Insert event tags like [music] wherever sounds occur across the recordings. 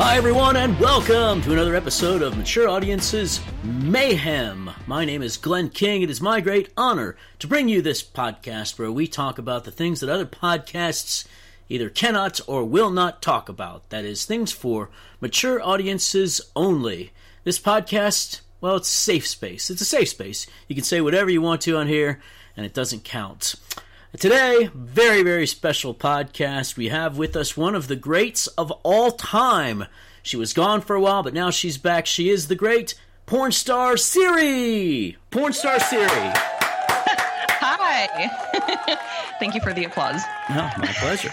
Hi, everyone, and welcome to another episode of Mature Audiences Mayhem. My name is Glenn King. It is my great honor to bring you this podcast where we talk about the things that other podcasts either cannot or will not talk about. That is, things for mature audiences only. This podcast, well, it's a safe space. It's a safe space. You can say whatever you want to on here, and it doesn't count. Today, very, very special podcast. We have with us one of the greats of all time. She was gone for a while, but now she's back. She is the great porn star Siri. Porn star Siri. Hi. [laughs] Thank you for the applause. No, my pleasure.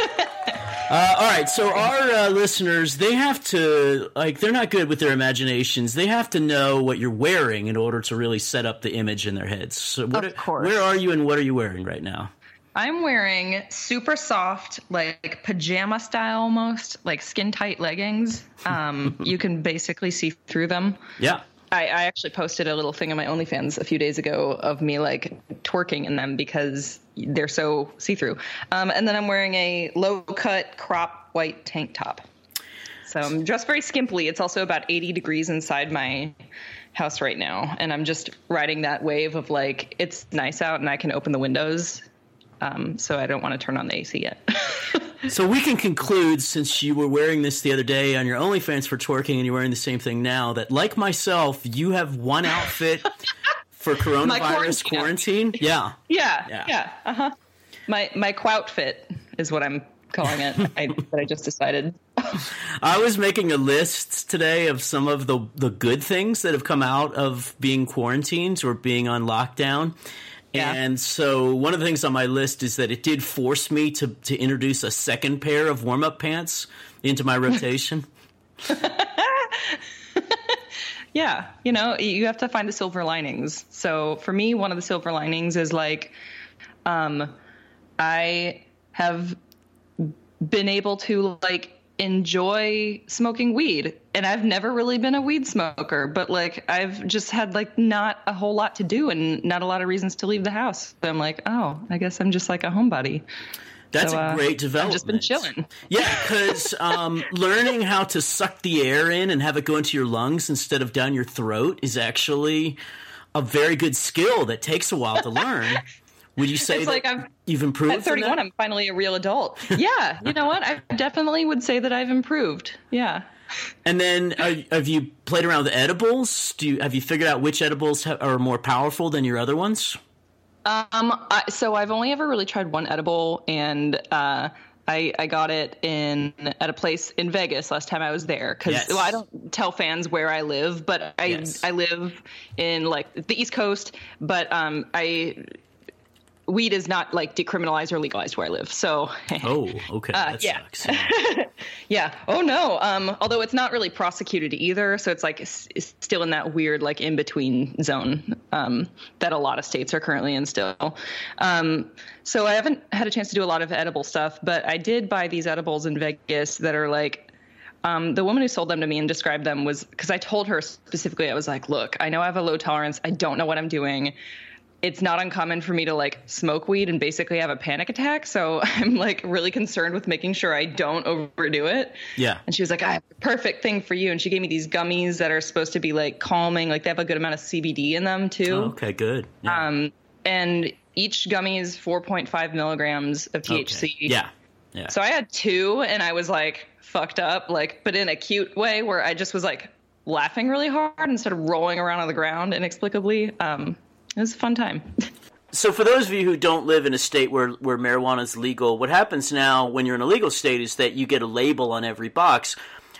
Uh, all right, so our uh, listeners, they have to like they're not good with their imaginations. They have to know what you're wearing in order to really set up the image in their heads. So, what, Of course. where are you, and what are you wearing right now? I'm wearing super soft, like pajama style almost, like skin tight leggings. Um, [laughs] you can basically see through them. Yeah, I, I actually posted a little thing on my OnlyFans a few days ago of me like twerking in them because they're so see through. Um, and then I'm wearing a low cut crop white tank top. So I'm dressed very skimpily. It's also about 80 degrees inside my house right now. And I'm just riding that wave of like, it's nice out and I can open the windows. Um, so I don't want to turn on the AC yet. [laughs] So we can conclude, since you were wearing this the other day on your OnlyFans for twerking, and you're wearing the same thing now, that like myself, you have one outfit [laughs] for coronavirus quarantine. quarantine Yeah. yeah. Yeah. Yeah. Uh huh. My, my quout fit is what I'm calling it. I, that I just decided. [laughs] I was making a list today of some of the the good things that have come out of being quarantined or being on lockdown. Yeah. And so one of the things on my list is that it did force me to to introduce a second pair of warm up pants into my rotation. [laughs] Yeah, you know, you have to find the silver linings. So for me, one of the silver linings is like, um, I have been able to like enjoy smoking weed, and I've never really been a weed smoker, but like I've just had like not a whole lot to do and not a lot of reasons to leave the house. So I'm like, oh, I guess I'm just like a homebody. That's So, a uh, great development. I've just been chilling. Yeah, because um, [laughs] learning how to suck the air in and have it go into your lungs instead of down your throat is actually a very good skill that takes a while to learn. [laughs] Would you say It's that like I'm- you've improved? At in 31, that? I'm finally a real adult. Yeah, you know what? I definitely would say that I've improved. Yeah. And then, are, have you played around with edibles? Do you have you figured out which edibles ha- are more powerful than your other ones? Um. I, so I've only ever really tried one edible, and uh, I I got it in at a place in Vegas last time I was there. Because Yes. well, I don't tell fans where I live, but I Yes. I live in like the East Coast, but um I. Weed is not like decriminalized or legalized where I live, so [laughs] Oh, okay, that yeah. sucks. [laughs] Yeah. Oh no. Um, although it's not really prosecuted either, so it's like it's still in that weird like in between zone um, that a lot of states are currently in still. Um, so I haven't had a chance to do a lot of edible stuff, but I did buy these edibles in Vegas that are like. Um, the woman who sold them to me and described them was because I told her specifically, I was like, look, I know I have a low tolerance. I don't know what I'm doing it's not uncommon for me to like smoke weed and basically have a panic attack. So [laughs] I'm like really concerned with making sure I don't overdo it. Yeah. And she was like, I have the perfect thing for you. And she gave me these gummies that are supposed to be like calming, like they have a good amount of CBD in them too. Oh, okay, good. Yeah. Um, and each gummy is 4.5 milligrams of THC. Okay. Yeah. Yeah. So I had two and I was like fucked up, like, but in a cute way where I just was like laughing really hard instead of rolling around on the ground inexplicably. Um, it was a fun time. So, for those of you who don't live in a state where, where marijuana is legal, what happens now when you're in a legal state is that you get a label on every box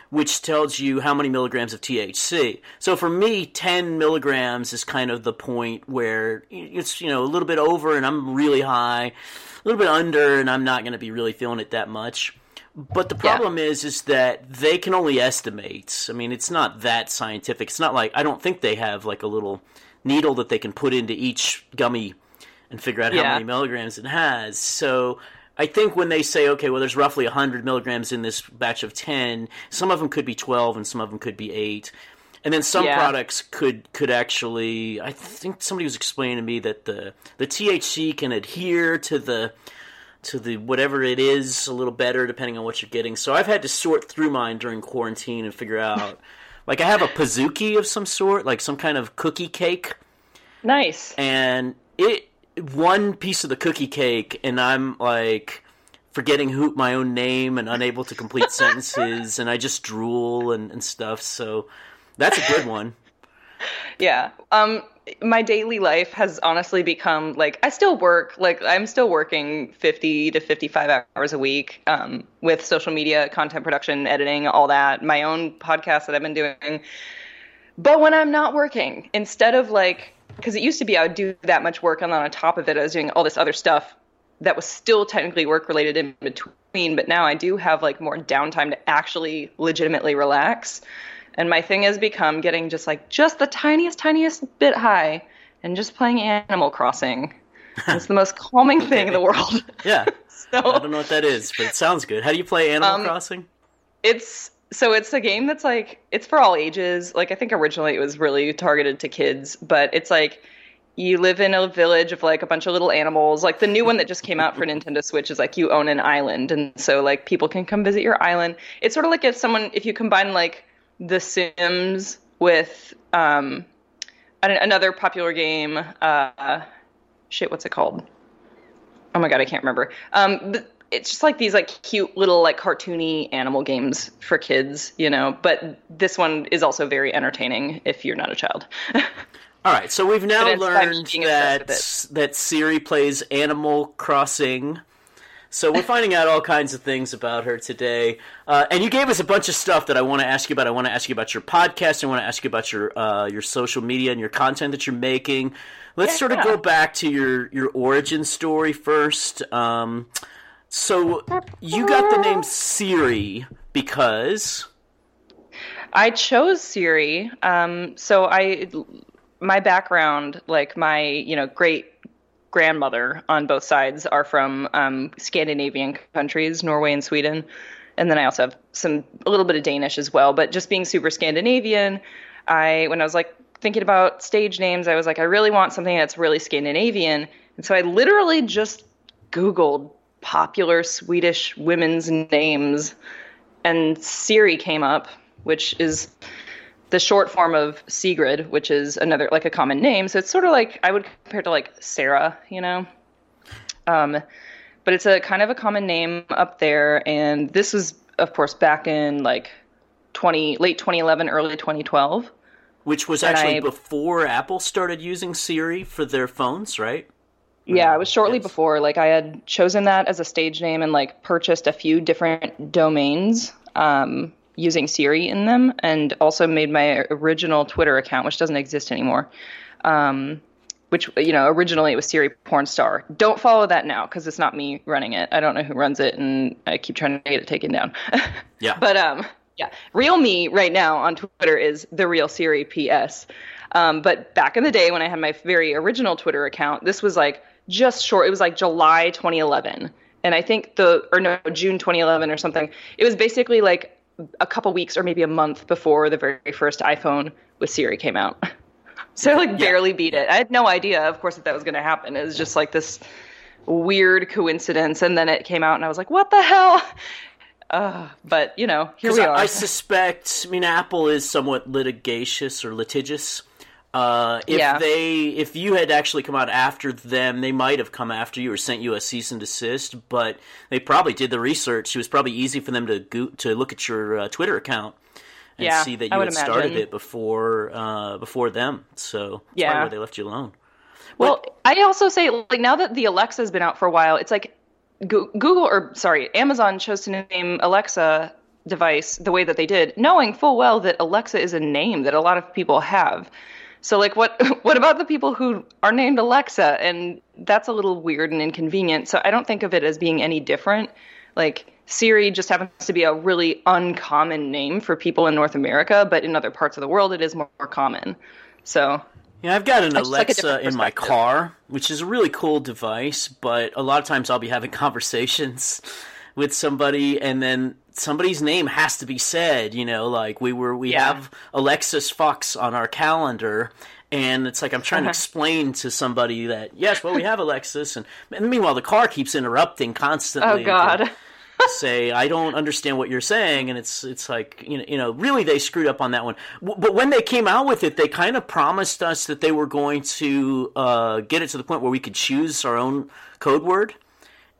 which tells you how many milligrams of THC. So, for me, 10 milligrams is kind of the point where it's, you know, a little bit over and I'm really high, a little bit under and I'm not going to be really feeling it that much. But the problem is, is that they can only estimate. I mean, it's not that scientific. It's not like I don't think they have like a little needle that they can put into each gummy and figure out how many milligrams it has. So I think when they say, okay, well, there's roughly 100 milligrams in this batch of 10, some of them could be 12 and some of them could be 8. And then some Yeah. products could could actually. I think somebody was explaining to me that the the THC can adhere to the to the whatever it is a little better depending on what you're getting. So I've had to sort through mine during quarantine and figure out. [laughs] like I have a pizookie of some sort, like some kind of cookie cake. Nice. And it one piece of the cookie cake, and I'm like forgetting who my own name and unable to complete [laughs] sentences, and I just drool and, and stuff. So that's a good one. Yeah. Um, my daily life has honestly become like I still work like I'm still working 50 to 55 hours a week um, with social media, content production, editing, all that. My own podcast that I've been doing. But when I'm not working, instead of like because it used to be I would do that much work and then on top of it I was doing all this other stuff that was still technically work related in between, but now I do have like more downtime to actually legitimately relax. And my thing has become getting just like just the tiniest, tiniest bit high and just playing Animal Crossing. [laughs] it's the most calming thing in the world. [laughs] Yeah. [laughs] so, I don't know what that is, but it sounds good. How do you play Animal um, Crossing? It's so it's a game that's like it's for all ages. Like I think originally it was really targeted to kids, but it's like you live in a village of like a bunch of little animals. Like the new one that just came out for Nintendo Switch is like you own an island, and so like people can come visit your island. It's sort of like if someone if you combine like the Sims with um, another popular game. Uh, shit, what's it called? Oh my god, I can't remember. Um, it's just like these like cute little like cartoony animal games for kids, you know. But this one is also very entertaining if you're not a child. [laughs] All right, so we've now learned that that Siri plays Animal Crossing so we're finding out all kinds of things about her today. Uh, and you gave us a bunch of stuff that I want to ask you about. I want to ask you about your podcast. I want to ask you about your uh, your social media and your content that you're making. Let's yeah, sort of yeah. go back to your your origin story first. Um, so you got the name Siri because I chose Siri. Um, so I my background, like my you know great grandmother on both sides are from um, Scandinavian countries, Norway and Sweden. And then I also have some a little bit of Danish as well. But just being super Scandinavian, I when I was like thinking about stage names, I was like, I really want something that's really Scandinavian. And so I literally just Googled popular Swedish women's names, and Siri came up, which is the short form of Sigrid, which is another like a common name. So it's sort of like I would compare to like Sarah, you know. Um, but it's a kind of a common name up there, and this was, of course, back in like twenty late 2011, early 2012. Which was actually I, before Apple started using Siri for their phones, right? Yeah, it was shortly yes. before. Like I had chosen that as a stage name and like purchased a few different domains. Um, using Siri in them, and also made my original Twitter account, which doesn't exist anymore. Um, which you know originally it was Siri porn star. Don't follow that now because it's not me running it. I don't know who runs it, and I keep trying to get it taken down. [laughs] yeah. But um, yeah, real me right now on Twitter is the real Siri PS. Um, but back in the day when I had my very original Twitter account, this was like just short. It was like July 2011, and I think the or no June 2011 or something. It was basically like a couple weeks or maybe a month before the very first iPhone with Siri came out. [laughs] so I like yeah. barely beat it. I had no idea, of course, that that was going to happen. It was just like this weird coincidence, and then it came out, and I was like, "What the hell?" [laughs] Uh, but you know, here we are. I [laughs] suspect. I mean, Apple is somewhat litigious or litigious. Uh, if yeah. they, if you had actually come out after them, they might have come after you or sent you a cease and desist. But they probably did the research. It was probably easy for them to go, to look at your uh, Twitter account and yeah, see that you had imagine. started it before uh, before them. So yeah, why they left you alone. Well, but, I also say like now that the Alexa has been out for a while, it's like Google or sorry, Amazon chose to name Alexa device the way that they did, knowing full well that Alexa is a name that a lot of people have. So like what [laughs] what about the people who are named Alexa and that's a little weird and inconvenient. So I don't think of it as being any different. Like Siri just happens to be a really uncommon name for people in North America, but in other parts of the world it is more, common. So yeah, I've got an Alexa like in my car, which is a really cool device, but a lot of times I'll be having [laughs] conversations with somebody and then somebody's name has to be said you know like we were we yeah. have Alexis Fawx on our calendar and it's like I'm trying to explain to somebody that yes, well, we have Alexis, and, and meanwhile the car keeps interrupting constantly. Oh God. [laughs] say I don't understand what you're saying, and it's it's like you know you know really they screwed up on that one. W- but when they came out with it, they kind of promised us that they were going to uh, get it to the point where we could choose our own code word.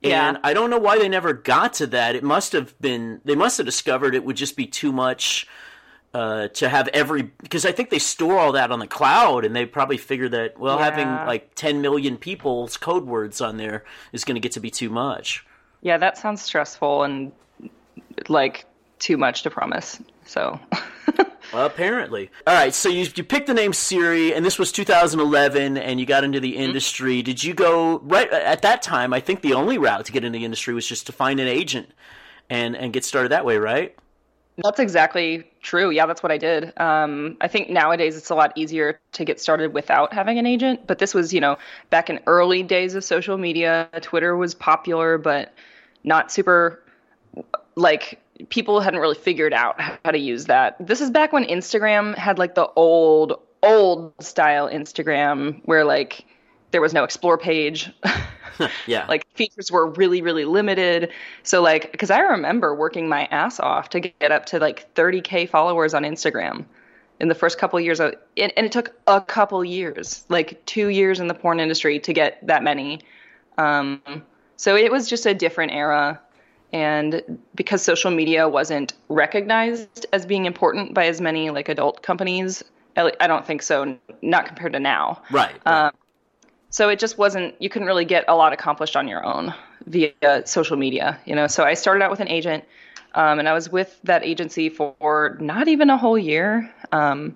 And Yeah. I don't know why they never got to that. It must have been they must have discovered it would just be too much uh, to have every because I think they store all that on the cloud, and they probably figure that well having like 10 million people's code words on there is going to get to be too much. Yeah, that sounds stressful and like too much to promise. So [laughs] Well, apparently. All right, so you you picked the name Siri, and this was 2011, and you got into the industry. Did you go right at that time? I think the only route to get into the industry was just to find an agent and and get started that way, right? That's exactly true. Yeah, that's what I did. Um, I think nowadays it's a lot easier to get started without having an agent. But this was, you know, back in early days of social media. Twitter was popular, but not super. Like people hadn't really figured out how to use that. This is back when Instagram had like the old, old style Instagram where like there was no explore page. [laughs] Yeah. like features were really really limited so like because i remember working my ass off to get up to like 30k followers on instagram in the first couple years of, and, and it took a couple years like two years in the porn industry to get that many um, so it was just a different era and because social media wasn't recognized as being important by as many like adult companies i I don't think so not compared to now right. um, so it just wasn't you couldn't really get a lot accomplished on your own via social media you know so i started out with an agent um, and i was with that agency for not even a whole year um,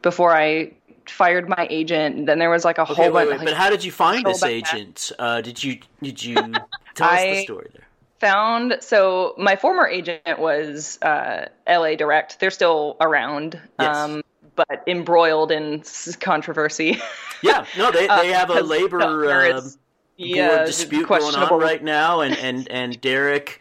before i fired my agent then there was like a okay, whole wait, bunch wait, like, but how did you find this agent? Uh, did you did you [laughs] tell us the story there? Found so my former agent was uh, la direct they're still around Yes. um, but embroiled in controversy [laughs] Yeah, no, they they have a Uh, labor uh, board dispute going on right now, and [laughs] and and Derek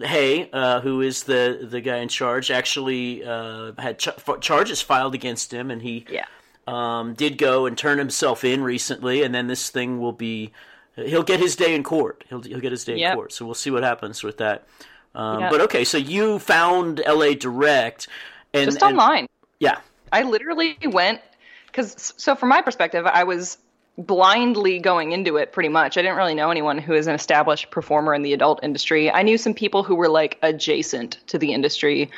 Hay, uh, who is the the guy in charge, actually uh, had ch- f- charges filed against him, and he yeah um, did go and turn himself in recently, and then this thing will be. He'll get his day in court. He'll he'll get his day in court. So we'll see what happens with that. Um, Yep. But okay, so you found L.A. Direct, and just and- online yeah, I literally went because so from my perspective, I was blindly going into it pretty much. I didn't really know anyone who is an established performer in the adult industry. I knew some people who were like adjacent to the industry,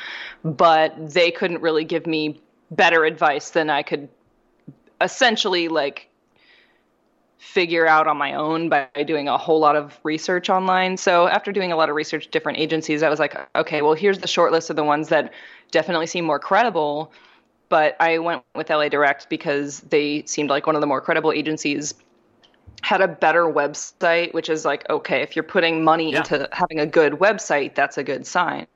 but they couldn't really give me better advice than I could essentially like figure out on my own by doing a whole lot of research online. So after doing a lot of research different agencies, I was like, okay, well here's the short list of the ones that definitely seem more credible. But I went with LA Direct because they seemed like one of the more credible agencies had a better website, which is like, okay, if you're putting money Yeah. into having a good website, that's a good sign.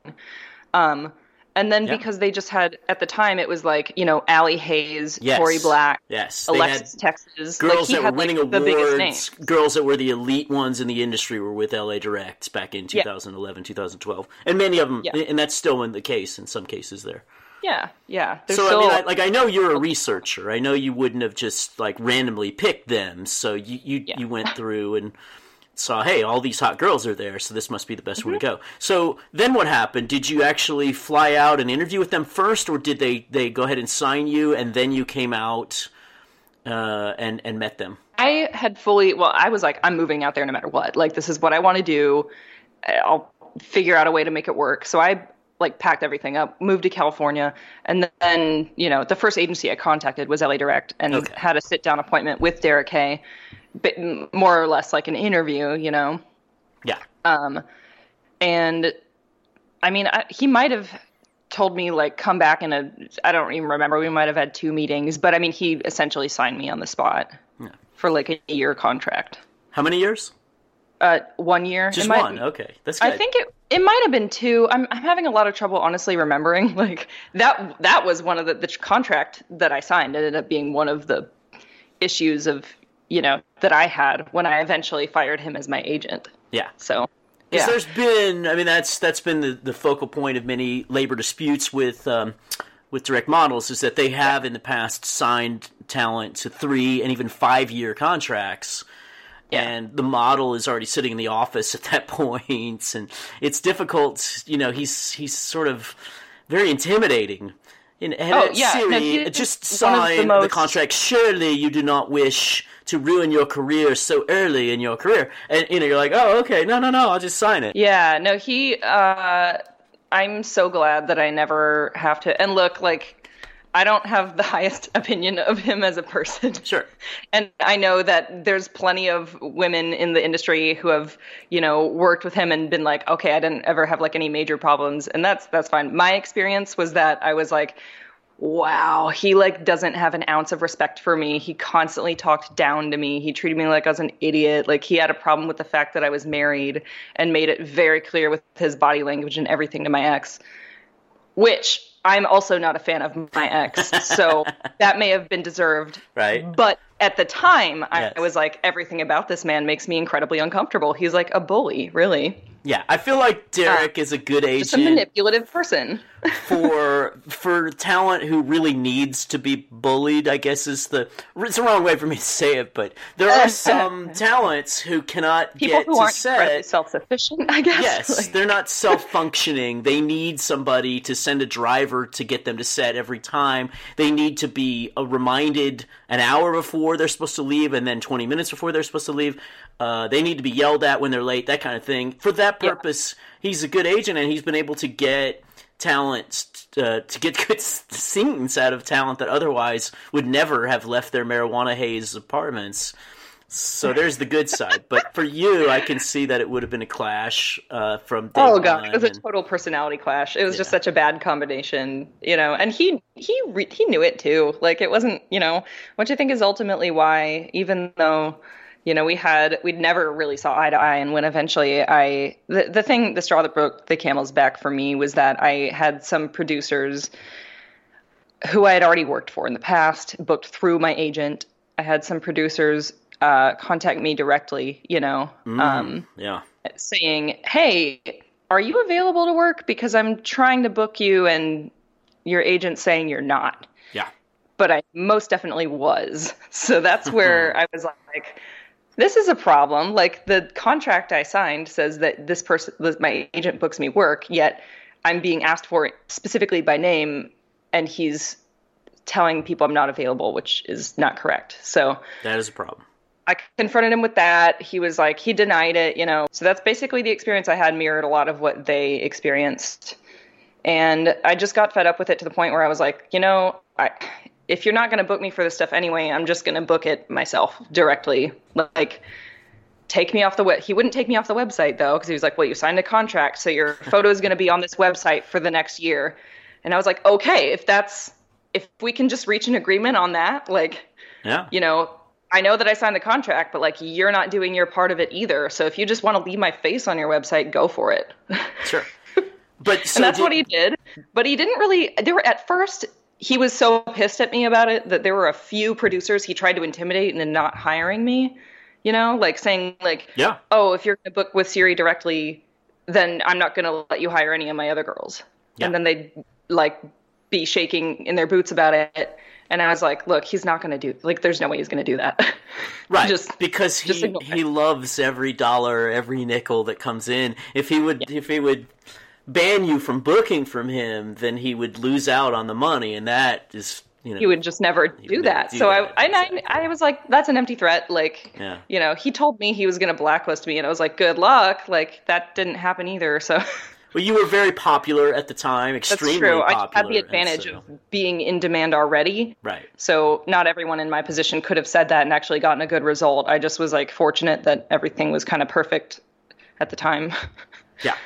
Um, and then Yeah. because they just had at the time it was like you know Allie Haze, yes, Tori Black, yes, They had- Alexis Texas, girls like, that had, were winning like, the biggest awards, names. girls that were the elite ones in the industry were with LA Direct back in Yeah. 2011, 2012. And many of them, Yeah. and that's still in the case in some cases there. Yeah, yeah. There's so, still, I mean, I, like, I know you're a oh. researcher. I know you wouldn't have just, like, randomly picked them. So you, you, Yeah. you went through and saw, hey, all these hot girls are there, so this must be the best one to Mm-hmm. go. So then what happened? Did you actually fly out and interview with them first, or did they, they go ahead and sign you, and then you came out uh, and, and met them? I had fully well, I was like, I'm moving out there no matter what. Like this is what I want to do. I'll figure out a way to make it work. So I like packed everything up, moved to California, and then you know the first agency I contacted was LA Direct, and Okay. had a sit down appointment with Derek Hay, but more or less like an interview, you know. Yeah. Um, and I mean, I, he might have told me like come back in a I don't even remember. We might have had two meetings, but I mean, he essentially signed me on the spot for like a year contract. How many years? Uh, one year. Just might- one. Okay, that's good. I think it it might have been two. I'm I'm having a lot of trouble honestly remembering. [laughs] Like that that was one of the the contract that I signed ended up being one of the issues of you know that I had when I eventually fired him as my agent. Yeah. So Because yeah. there's been, I mean, that's that's been the, the focal point of many labor disputes with um, with direct models is that they have in the past signed talent to three and even five year contracts. Yeah. And the model is already sitting in the office at that [laughs] point, and it's difficult. You know, he's he's sort of very intimidating. In Oh, yeah, Siri, he's just one of the sign the, contract. Surely you do not wish to ruin your career so early in your career. And you know, you're like, oh, okay, no, no, no, I'll just sign it. Yeah, no, he. Uh, I'm so glad that I never have to. And look, like, I don't have the [laughs] highest opinion of him as a person. Sure. And I know that there's plenty of women in the industry who have, you know, worked with him and been like, okay, I didn't ever have like any major problems, and that's that's fine. My experience was that I was like, wow, he like doesn't have an ounce of respect for me. He constantly talked down to me. He treated me like I was an idiot. Like he had a problem with the fact that I was married and made it very clear with his body language and everything to my ex, which I'm also not a fan of my ex. so [laughs] that may have been deserved. Right. But at the time, I, Yes. I was like, everything about this man makes me incredibly uncomfortable. He's like a bully, really. Yeah, I feel like Derek is a good agent. Just a manipulative person. [laughs] for for talent who really needs to be bullied. I guess is the it's the wrong way for me to say it, but there are [laughs] some talents who cannot People get who to aren't set. self-sufficient, I guess. Yes, they're not self functioning. They need somebody to send a driver to get them to set every time. They need to be uh, reminded an hour before they're supposed to leave and then 20 minutes before they're supposed to leave. Uh, they need to be yelled at when they're late, that kind of thing. For that Yeah. purpose, he's a good agent and he's been able to get talent uh, to get [laughs] good scenes out of talent that otherwise would never have left their marijuana haze apartments. So [laughs] there's the good side, but for you, I can see that it would have been a clash uh, from day Oh god, it was a total personality clash. It was just such a bad combination, you know. And he he re- he knew it too. Like it wasn't, you know, which I think is ultimately why, even though, you know, we had we'd never really saw eye to eye, and when eventually I the the thing the straw that broke the camel's back for me was that I had some producers who I had already worked for in the past, booked through my agent. I had some producers uh, contact me directly, you know. Um, yeah. saying, "Hey, are you available to work? Because I'm trying to book you, and your agent's saying you're not." Yeah. But I most definitely was. [laughs] So that's where I was like, "This is a problem." Like the contract I signed says that this person, my agent, books me work, yet I'm being asked for it specifically by name, and he's telling people I'm not available, which is not correct. So That is a problem. I confronted him with that. He was like, he denied it, you know. So that's basically the experience I had mirrored a lot of what they experienced. And I just got fed up with it to the point where I was like, you know, I, if you're not going to book me for this stuff anyway, I'm just going to book it myself directly. Like, take me off the web. He wouldn't take me off the website though, because he was like, well, you signed a contract, so your [laughs] photo is going to be on this website for the next year. And I was like, okay, if that's, if we can just reach an agreement on that, like, Yeah. you know, I know that I signed the contract, but like you're not doing your part of it either. So if you just want to leave my face on your website, go for it. Sure. [laughs] But so and that's did- what he did. But he didn't really there were at first he was so pissed at me about it that there were a few producers he tried to intimidate into not hiring me. You know, like saying like, Yeah. "Oh, if you're going to book with Siri directly, then I'm not going to let you hire any of my other girls." Yeah. And then they'd like be shaking in their boots about it. And I was like, "Look, he's not going to do like there's no way he's going to do that." [laughs] Right, Just- because he it. he loves every dollar, every nickel that comes in. If he would if he would ban you from booking from him, then he would lose out on the money, and that is you know he would just never do that. do so that, I, and. I, I was like, that's an empty threat. Like, Yeah. you know, he told me he was going to blacklist me, and I was like, good luck. Like that didn't happen either. So [laughs] Well, you were very popular at the time, that's extremely true. I popular. had the advantage so- of being in demand already. right. So not everyone in my position could have said that and actually gotten a good result. I just was like fortunate that everything was kind of perfect at the time. Yeah. [laughs]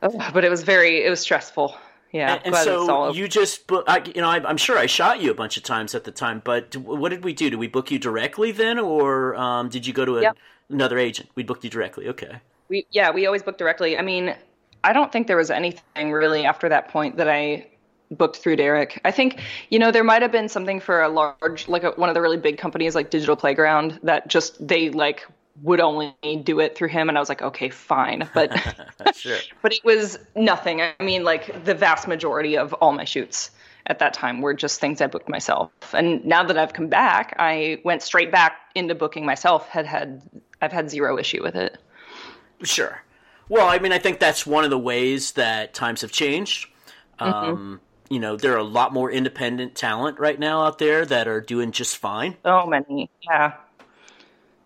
But it was very, it was stressful. Yeah. And, and glad it's all so you just, book, I, you know, I, I'm sure I shot you a bunch of times at the time, but what did we do? Did we book you directly then, or um, did you go to a, Yep. another agent? We booked you directly. Okay. We yeah, we always book directly. I mean, I don't think there was anything really after that point that I booked through Derek. I think you know there might have been something for a large like a, one of the really big companies like Digital Playground that just they like would only do it through him and I was like okay fine [laughs] but [laughs] Sure. but it was nothing I mean like the vast majority of all my shoots at that time were just things I booked myself. And now that I've come back, I went straight back into booking myself. Had had I've had zero issue with it. Sure. Well, I mean, I think that's one of the ways that times have changed. Mm-hmm. Um, you know, there are a lot more independent talent right now out there that are doing just fine. So many, yeah.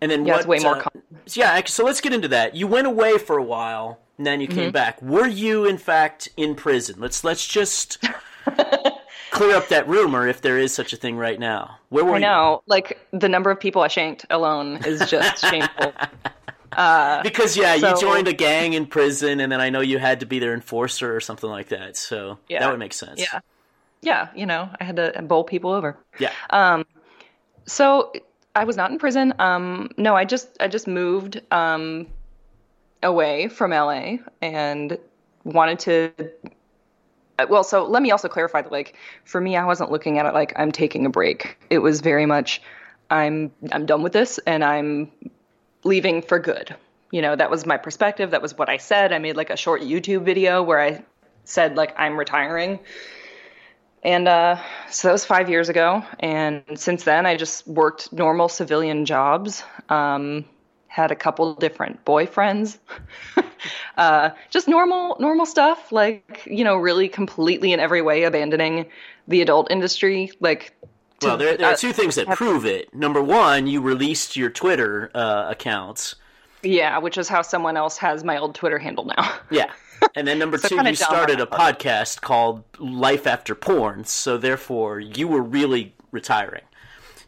And then yeah, what? way more. Uh, yeah, so let's get into that. You went away for a while, and then you came mm-hmm. back. Were you, in fact, in prison? Let's let's just [laughs] clear up that rumor if there is such a thing right now. Where were I you? know, like the number of people I shanked alone is just [laughs] shameful. Uh, because yeah, so, you joined a gang in prison, and then I know you had to be their enforcer or something like that. So yeah, that would make sense. Yeah, yeah. You know, I had to bowl people over. Yeah. Um, so I was not in prison. Um, no, I just I just moved um, away from LA and wanted to. Uh, well, so let me also clarify that, like, for me, I wasn't looking at it like I'm taking a break. It was very much, I'm I'm done with this, and I'm leaving for good. You know, that was my perspective. That was what I said. I made like a short YouTube video where I said like I'm retiring. And uh, so that was five years ago. And since then, I just worked normal civilian jobs. Um, had a couple different boyfriends. [laughs] uh, just normal, normal stuff. Like you know, really completely in every way abandoning the adult industry. Like well, there, there are two things that prove it. Number one, you released your Twitter uh, accounts. Yeah, which is how someone else has my old Twitter handle now. [laughs] yeah. And then number so two, you started a podcast called Life After Porn. So therefore, you were really retiring.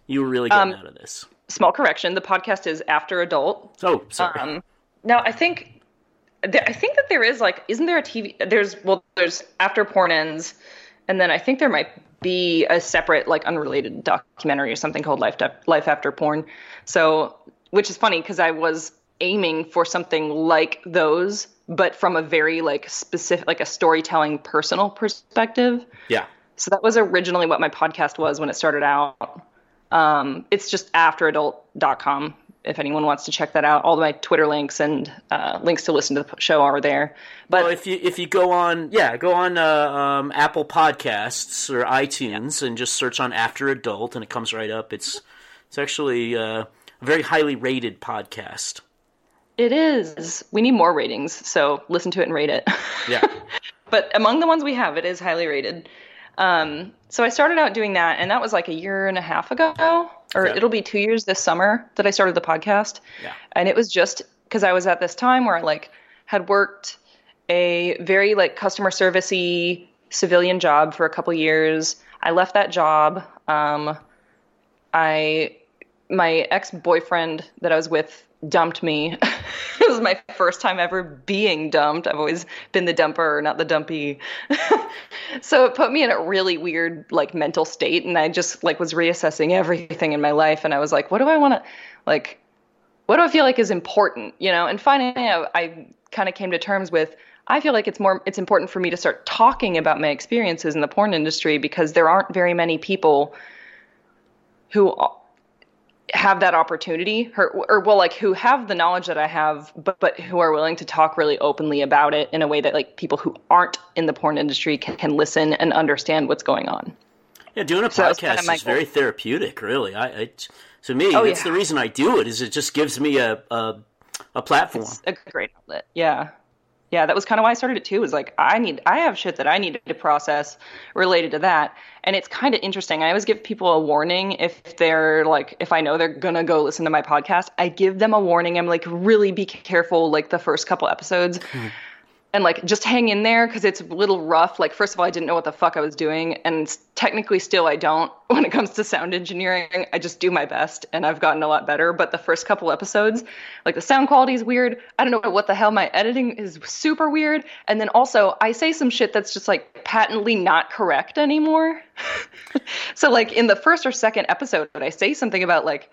You were really getting um, out of this. Small correction: the podcast is After Adult. Oh, sorry. Um, now I think, I think that there is like, isn't there a TV? There's well, there's After Porn Ends, and then I think there might be a separate like unrelated documentary or something called Life Life After Porn. So, which is funny because I was aiming for something like those, but from a very like specific, like a storytelling, personal perspective. Yeah. So that was originally what my podcast was when it started out. Um, it's just afteradult.com if anyone wants to check that out. All my Twitter links and uh, links to listen to the show are there. But well, if you if you go on, yeah, go on uh, um, Apple Podcasts or iTunes and just search on After Adult, and it comes right up. It's it's actually uh, a very highly rated podcast. It is. We need more ratings, so listen to it and rate it. [laughs] Yeah. but among the ones we have, it is highly rated. Um, so I started out doing that, and that was like a year and a half ago, or it'll be two years this summer that I started the podcast. Yeah. And it was just because I was at this time where I like had worked a very like customer servicey civilian job for a couple years. I left that job. Um, I my ex boyfriend that I was with dumped me. [laughs] it was my first time ever being dumped. I've always been the dumper, not the dumpy. [laughs] so it put me in a really weird like mental state and I just like was reassessing everything in my life and I was like, what do I want to like what do I feel like is important, you know? And finally I, I kind of came to terms with I feel like it's more it's important for me to start talking about my experiences in the porn industry because there aren't very many people who have that opportunity or, or well like who have the knowledge that i have but but who are willing to talk really openly about it in a way that like people who aren't in the porn industry can, can listen and understand what's going on yeah doing a so podcast is goal. very therapeutic really i, I to me oh, that's yeah. the reason i do it is it just gives me a a, a platform it's a great outlet yeah yeah, that was kind of why I started it too. Was like I need, I have shit that I need to process related to that, and it's kind of interesting. I always give people a warning if they're like, if I know they're gonna go listen to my podcast, I give them a warning. I'm like, really be careful, like the first couple episodes. Hmm. And like just hang in there because it's a little rough. Like, first of all, I didn't know what the fuck I was doing, and technically, still, I don't [laughs] when it comes to sound engineering. I just do my best, and I've gotten a lot better. But the first couple episodes, like the sound quality is weird. I don't know what the hell my editing is super weird, and then also I say some shit that's just like patently not correct anymore. [laughs] so, like in the first or second episode, I say something about like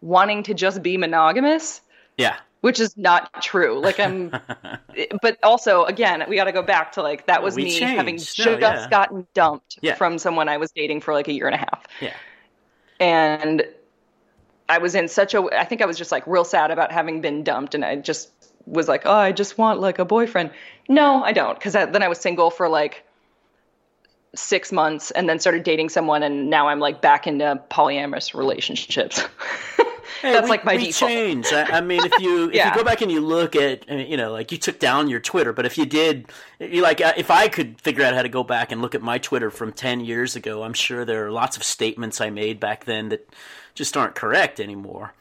wanting to just be monogamous. Yeah which is not true. Like I'm, [laughs] but also again, we got to go back to like that was we me changed. having just yeah. gotten dumped yeah. from someone I was dating for like a year and a half. Yeah, and I was in such a. I think I was just like real sad about having been dumped, and I just was like, oh, I just want like a boyfriend. No, I don't, because then I was single for like six months and then started dating someone and now I'm like back into polyamorous relationships. [laughs] Hey, That's we, like my we default. change. I, I mean, if you if Yeah. you go back and you look at, you know, like you took down your Twitter, but if you did, you like, uh, if I could figure out how to go back and look at my Twitter from ten years ago, I'm sure there are lots of statements I made back then that just aren't correct anymore.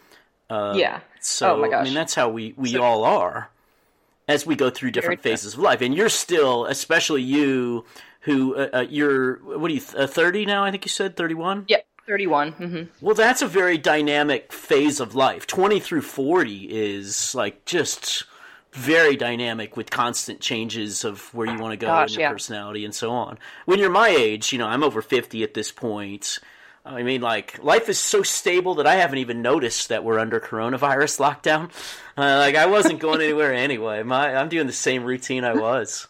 yeah. So oh my gosh. I mean, that's how we we So- all are as we go through different phases of life, and you're still, especially you, who uh, uh, you're what are you uh, thirty now? I think you said thirty one. Yep. 31. hmm Well, that's a very dynamic phase of life. 20 through 40 is like just very dynamic with constant changes of where you want to go Gosh, and your yeah. personality and so on. When you're my age, you know, I'm over 50 at this point. I mean, like, life is so stable that I haven't even noticed that we're under coronavirus lockdown. Uh, like, I wasn't going [laughs] anywhere anyway. My, I'm doing the same routine I was.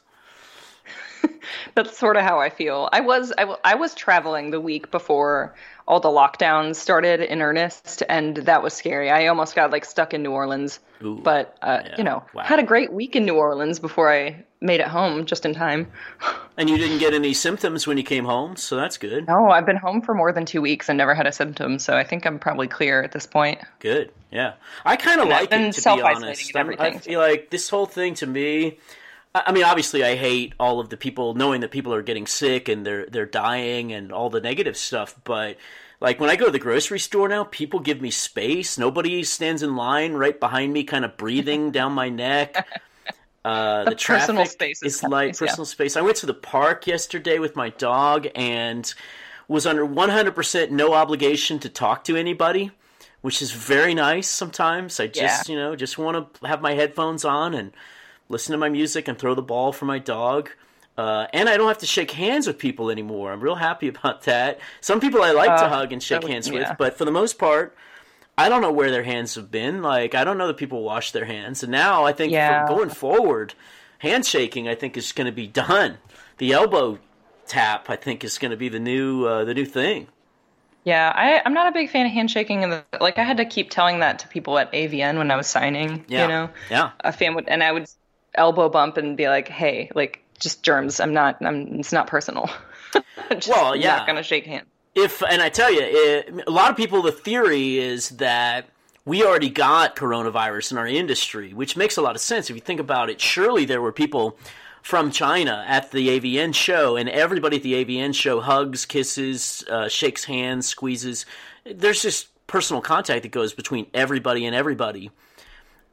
That's sort of how I feel. I was I, w- I was traveling the week before all the lockdowns started in earnest, and that was scary. I almost got like stuck in New Orleans, Ooh, but uh, yeah. you know, Wow. had a great week in New Orleans before I made it home just in time. [laughs] And you didn't get any symptoms when you came home, so that's good. No, I've been home for more than two weeks and never had a symptom, so I think I'm probably clear at this point. Good. Yeah. I kind of like it, to be honest. I'm- feel like this whole thing to me. I mean, obviously, I hate all of the people knowing that people are getting sick and they're they're dying and all the negative stuff. But like when I go to the grocery store now, people give me space. Nobody stands in line right behind me, kind of breathing [laughs] down my neck. Uh, the, The personal space is like nice, yeah. personal space. I went to the park yesterday with my dog and was under 100% no obligation to talk to anybody, which is very nice sometimes. I just, you know, just want to have my headphones on and listen to my music and throw the ball for my dog. Uh, and I don't have to shake hands with people anymore. I'm real happy [laughs] about that. Some people I like to Uh, hug and shake would- hands yeah. with, but for the most part, I don't know where their hands have been. Like I don't know that people wash their hands. And now I think Yeah. going forward, handshaking I think is going to be done. The elbow tap I think is going to be the new uh, the new thing. Yeah, I, I'm not a big fan of handshaking, and like I had to keep telling that to people at AVN when I was signing. Yeah. You know, Yeah. a fan would, and I would elbow bump and be like, "Hey, like just germs. I'm not. I'm. It's not personal. [laughs] Just Well, yeah. not gonna shake hands. if and I tell you, it, a lot of people, the theory is that we already got coronavirus in our industry, which makes a lot of sense if you think about it. Surely there were people from China at the AVN show, and everybody at the AVN show hugs, kisses, uh, shakes hands, squeezes. There's just personal contact that goes between everybody and everybody.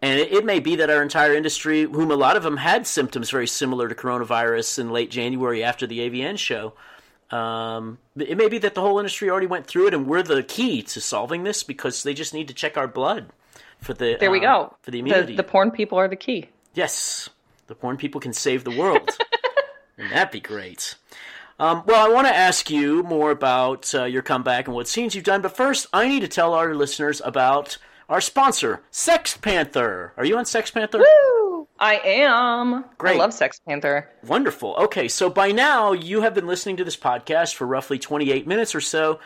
And it, it may be that our entire industry, whom a lot of them had symptoms very similar to coronavirus in late January after the AVN show, um, it may be that the whole industry already went through it, and we're the key to solving this because they just need to check our blood for the There we uh, go. for the immunity. The, porn people are the key. Yes, the porn people can save the world. [laughs] and that'd be great. Um, well, I want to ask you more about uh, your comeback and what scenes you've done, but first, I need to tell our listeners about our sponsor, Sext Panther. Are you on Sext Panther? Woo! I am. Great. I love Sext Panther. Wonderful. Okay, so by now you have been listening to this podcast for roughly 28 minutes or so.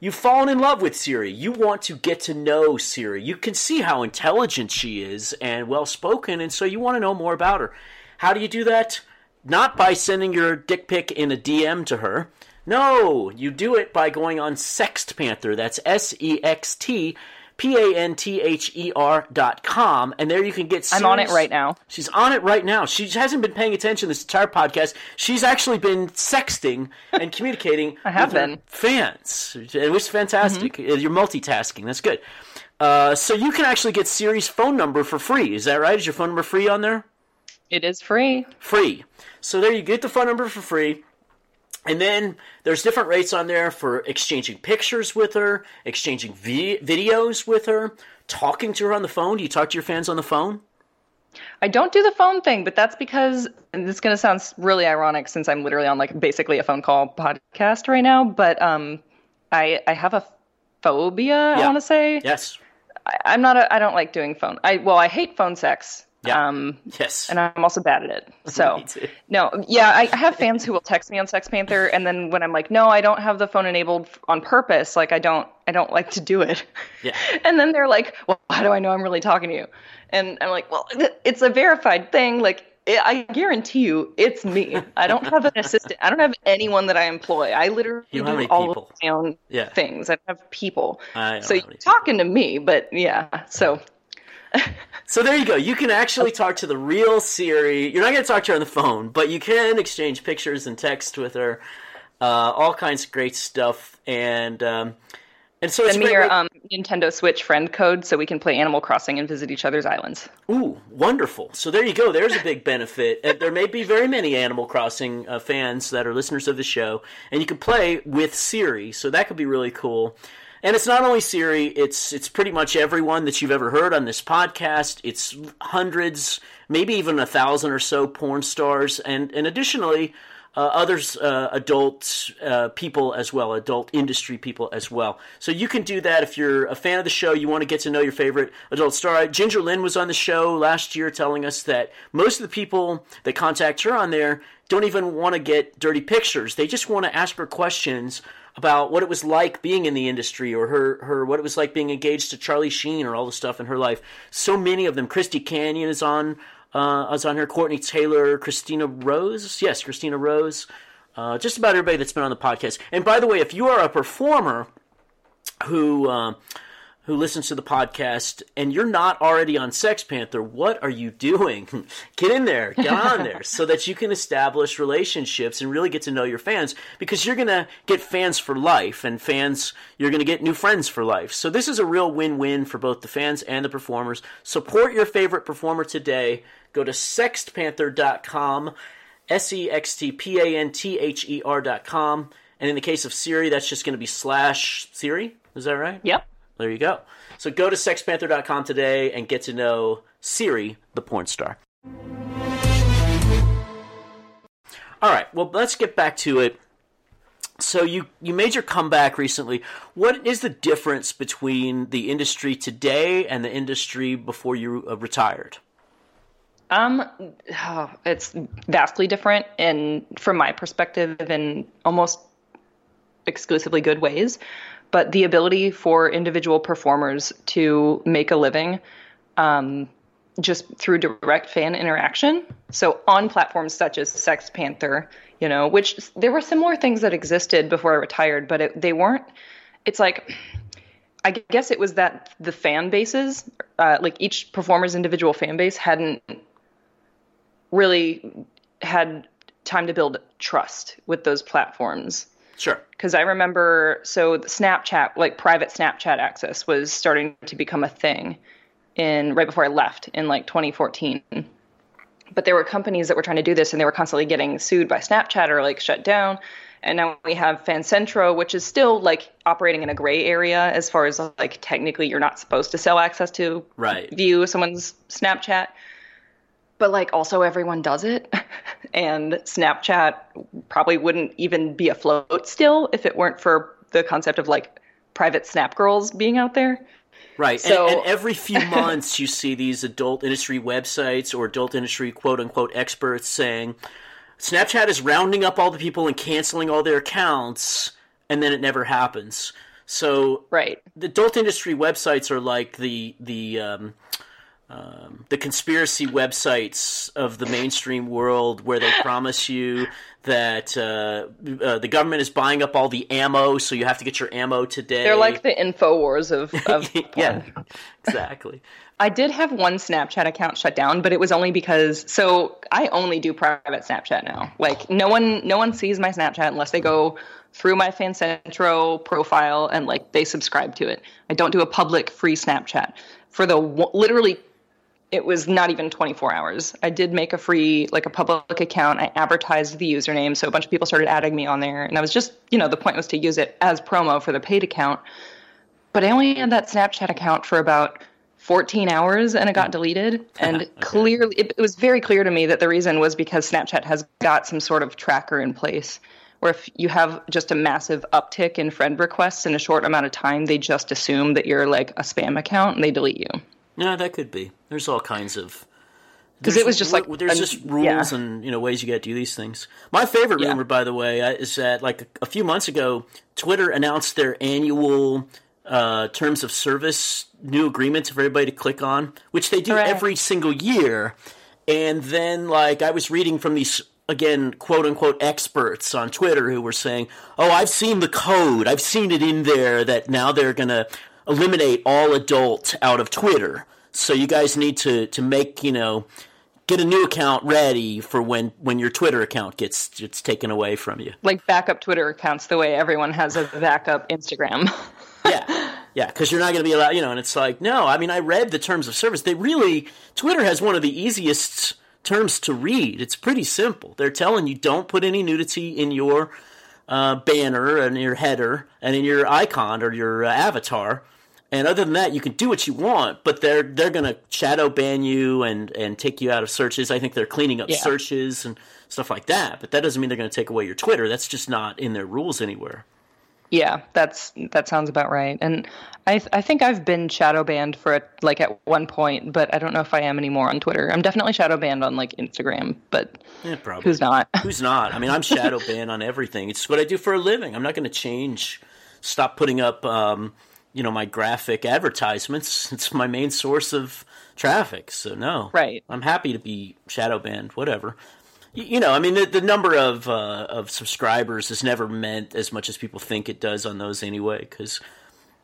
You've fallen in love with Siri. You want to get to know Siri. You can see how intelligent she is and well spoken, and so you want to know more about her. How do you do that? Not by sending your dick pic in a DM to her. No, you do it by going on Sext Panther. That's S E X T P A N T H E R dot com, and there you can get. I'm on it right now. She's on it right now. She hasn't been paying attention this entire podcast. She's actually been sexting and [laughs] communicating I have with been. fans. It was fantastic. Mm-hmm. You're multitasking. That's good. Uh, so you can actually get Siri's phone number for free. Is that right? Is your phone number free on there? It is free. Free. So there you get the phone number for free. And then there's different rates on there for exchanging pictures with her, exchanging vi- videos with her, talking to her on the phone. Do you talk to your fans on the phone? I don't do the phone thing, but that's because and this is going to sound really ironic since I'm literally on like basically a phone call podcast right now. But um, I I have a phobia. I want to say Yes. I, I'm not a. I don't like doing phone. I well I hate phone sex. Yeah. Um, Yes. and I'm also bad at it. [laughs] So no, yeah, I I have fans who will text me on Sext Panther, and then when I'm like, no, I don't have the phone enabled on purpose. Like I don't, I don't like to do it. Yeah. [laughs] And then they're like, well, how do I know I'm really talking to you? And I'm like, well, it's a verified thing. Like I guarantee you, it's me. I don't have an assistant. I don't have anyone that I employ. I literally do have all people. of my own Yeah. things. I don't have people. I so you're talking to me, but yeah. So So there you go. You can actually talk to the real Siri. You're not going to talk to her on the phone, but you can exchange pictures and text with her. Uh, all kinds of great stuff, and um, and so it's send me great your um, Nintendo Switch friend code so we can play Animal Crossing and visit each other's islands. Ooh, wonderful. So there you go. There's a big benefit. Uh, there may be very many Animal Crossing uh, fans that are listeners of the show, and you can play with Siri. So that could be really cool. And it's not only Siri; it's it's pretty much everyone that you've ever heard on this podcast. It's hundreds, maybe even a thousand or so porn stars, and and additionally. Uh, others, uh, adult uh, people as well, adult industry people as well. So you can do that if you're a fan of the show. You want to get to know your favorite adult star. Ginger Lynn was on the show last year, telling us that most of the people that contact her on there don't even want to get dirty pictures. They just want to ask her questions about what it was like being in the industry or her, her what it was like being engaged to Charlie Sheen or all the stuff in her life. So many of them. Christy Canyon is on uh, is on here. Courtney Taylor, Christina Rose, yes, Christina Rose. Uh, just about everybody that's been on the podcast. And by the way, if you are a performer who uh, who listens to the podcast and you're not already on Sext Panther, what are you doing? [laughs] get in there, get on [laughs] there, so that you can establish relationships and really get to know your fans because you're gonna get fans for life, and fans you're gonna get new friends for life. So this is a real win-win for both the fans and the performers. Support your favorite performer today. Go to sextpanther.com, S E X T P A N T H E R dot com. And in the case of Siri, that's just going to be slash Siri. Is that right? Yep. There you go. So go to sextpanther.com today and get to know Siri, the porn star. All right, well, let's get back to it. So you you made your comeback recently. What is the difference between the industry today and the industry before you uh, retired? Um, oh, it's vastly different, and from my perspective, in almost exclusively good ways. But the ability for individual performers to make a living, um, just through direct fan interaction. So on platforms such as Sext Panther, you know, which there were similar things that existed before I retired, but it, they weren't. It's like I guess it was that the fan bases, uh, like each performer's individual fan base, hadn't really had time to build trust with those platforms. Sure. Because I remember, so Snapchat, like private Snapchat access, was starting to become a thing in right before I left in like 2014. But there were companies that were trying to do this, and they were constantly getting sued by Snapchat or like shut down. And now we have Fancentro, which is still like operating in a gray area as far as like technically you're not supposed to sell access to Right. view someone's Snapchat. But like also everyone does it. [laughs] and Snapchat probably wouldn't even be afloat still if it weren't for the concept of like private snap girls being out there. Right. So- and, and every few [laughs] months, you see these adult industry websites or adult industry quote unquote experts saying Snapchat is rounding up all the people and canceling all their accounts, and then it never happens. So Right. the adult industry websites are like the the um, um, the conspiracy websites of the mainstream world, where they promise you that uh, uh, the government is buying up all the ammo, so you have to get your ammo today. They're like the Infowars of, of [laughs] yeah, exactly. I did have one Snapchat account shut down, but it was only because so I only do private Snapchat now. Like no one no one sees my Snapchat unless they go through my Fancentro profile and like they subscribe to it. I don't do a public free Snapchat. For the w- literally it was not even 24 hours. I did make a free, like a public account. I advertised the username, so a bunch of people started adding me on there. And I was just, you know, the point was to use it as promo for the paid account. But I only had that Snapchat account for about 14 hours and it got mm. deleted. [laughs] And clearly, it, it was very clear to me that the reason was because Snapchat has got some sort of tracker in place. Where if you have just a massive uptick in friend requests in a short amount of time, they just assume that you're like a spam account and they delete you. Yeah, that could be. There's all kinds of because it was just like there's an- just rules yeah. and you know ways you got to do these things. My favorite Yeah. rumor, by the way, uh, is that like a, a few months ago, Twitter announced their annual uh, terms of service new agreements for everybody to click on, which they do Hooray. every single year. And then, like, I was reading from these again, quote unquote experts on Twitter who were saying, "Oh, I've seen the code. I've seen it in there that now they're going to eliminate all adult out of Twitter. So you guys need to to make, you know, get a new account ready for when when your Twitter account gets gets taken away from you. Like backup Twitter accounts the way everyone has a backup Instagram. [laughs] yeah. Yeah, because you're not going to be allowed, you know, and it's like, no, I mean, I read the terms of service. They really, Twitter has one of the easiest terms to read. It's pretty simple. They're telling you don't put any nudity in your uh, banner and your header and in your icon or your uh, avatar. And other than that, you can do what you want, but they're they're going to shadow ban you and and take you out of searches. I think they're cleaning up yeah. searches and stuff like that. But that doesn't mean they're going to take away your Twitter. That's just not in their rules anywhere. Yeah, that's that sounds about right. And I th- I think I've been shadow banned for a, like at one point, but I don't know if I am anymore on Twitter. I'm definitely shadow banned on like Instagram, but yeah, probably. who's not? [laughs] Who's not? I mean, I'm shadow banned on everything. It's what I do for a living. I'm not going to change. Stop putting up, um, you know, my graphic advertisements. [laughs] It's my main source of traffic. So no, right. I'm happy to be shadow banned. Whatever you know, I mean, the, the number of uh, of subscribers has never meant as much as people think it does on those anyway. Because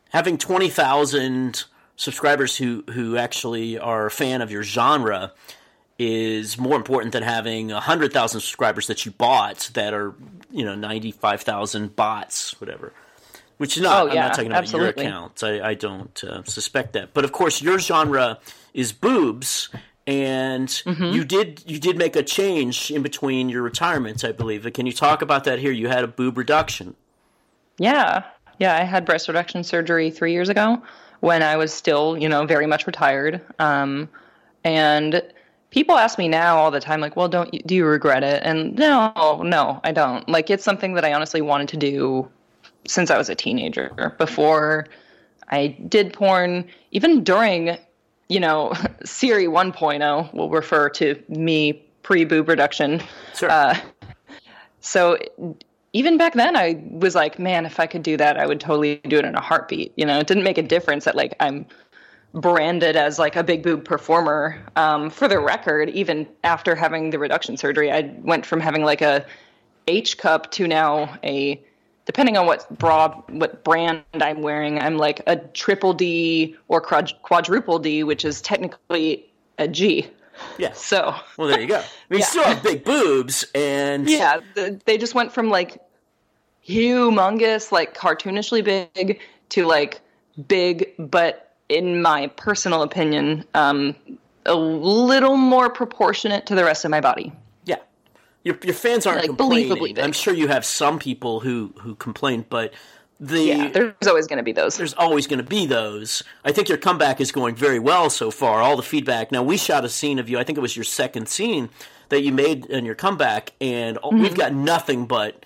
having twenty thousand subscribers who who actually are a fan of your genre is more important than having hundred thousand subscribers that you bought that are you know ninety five thousand bots, whatever. Which is not. Oh, yeah, I'm not talking about absolutely. your account. I, I don't uh, suspect that. But of course, your genre is boobs, and mm-hmm. you did you did make a change in between your retirements, I believe. Can you talk about that here? You had a boob reduction. Yeah, yeah, I had breast reduction surgery three years ago when I was still, you know, very much retired. Um, and people ask me now all the time, like, "Well, don't you, do you regret it?" And no, no, I don't. Like, it's something that I honestly wanted to do since I was a teenager. Before I did porn, even during you know, [laughs] Siri 1.0 will refer to me pre boob reduction. Sure. Uh, so even back then, I was like, man, if I could do that, I would totally do it in a heartbeat. You know, it didn't make a difference that like I'm branded as like a big boob performer. Um, for the record, even after having the reduction surgery, I went from having like a H cup to now a depending on what bra what brand I'm wearing, I'm like a triple D or quadruple D, which is technically a G. Yeah. So. Well, there you go. [laughs] I mean, yeah. you still have big boobs, and yeah, they just went from like humongous, like cartoonishly big, to like big, but in my personal opinion, um, a little more proportionate to the rest of my body your your fans aren't like, complaining. I'm sure you have some people who who complain, but the yeah, there's always going to be those. There's always going to be those. I think your comeback is going very well so far. All the feedback. Now we shot a scene of you. I think it was your second scene that you made in your comeback, and mm-hmm. we've got nothing but.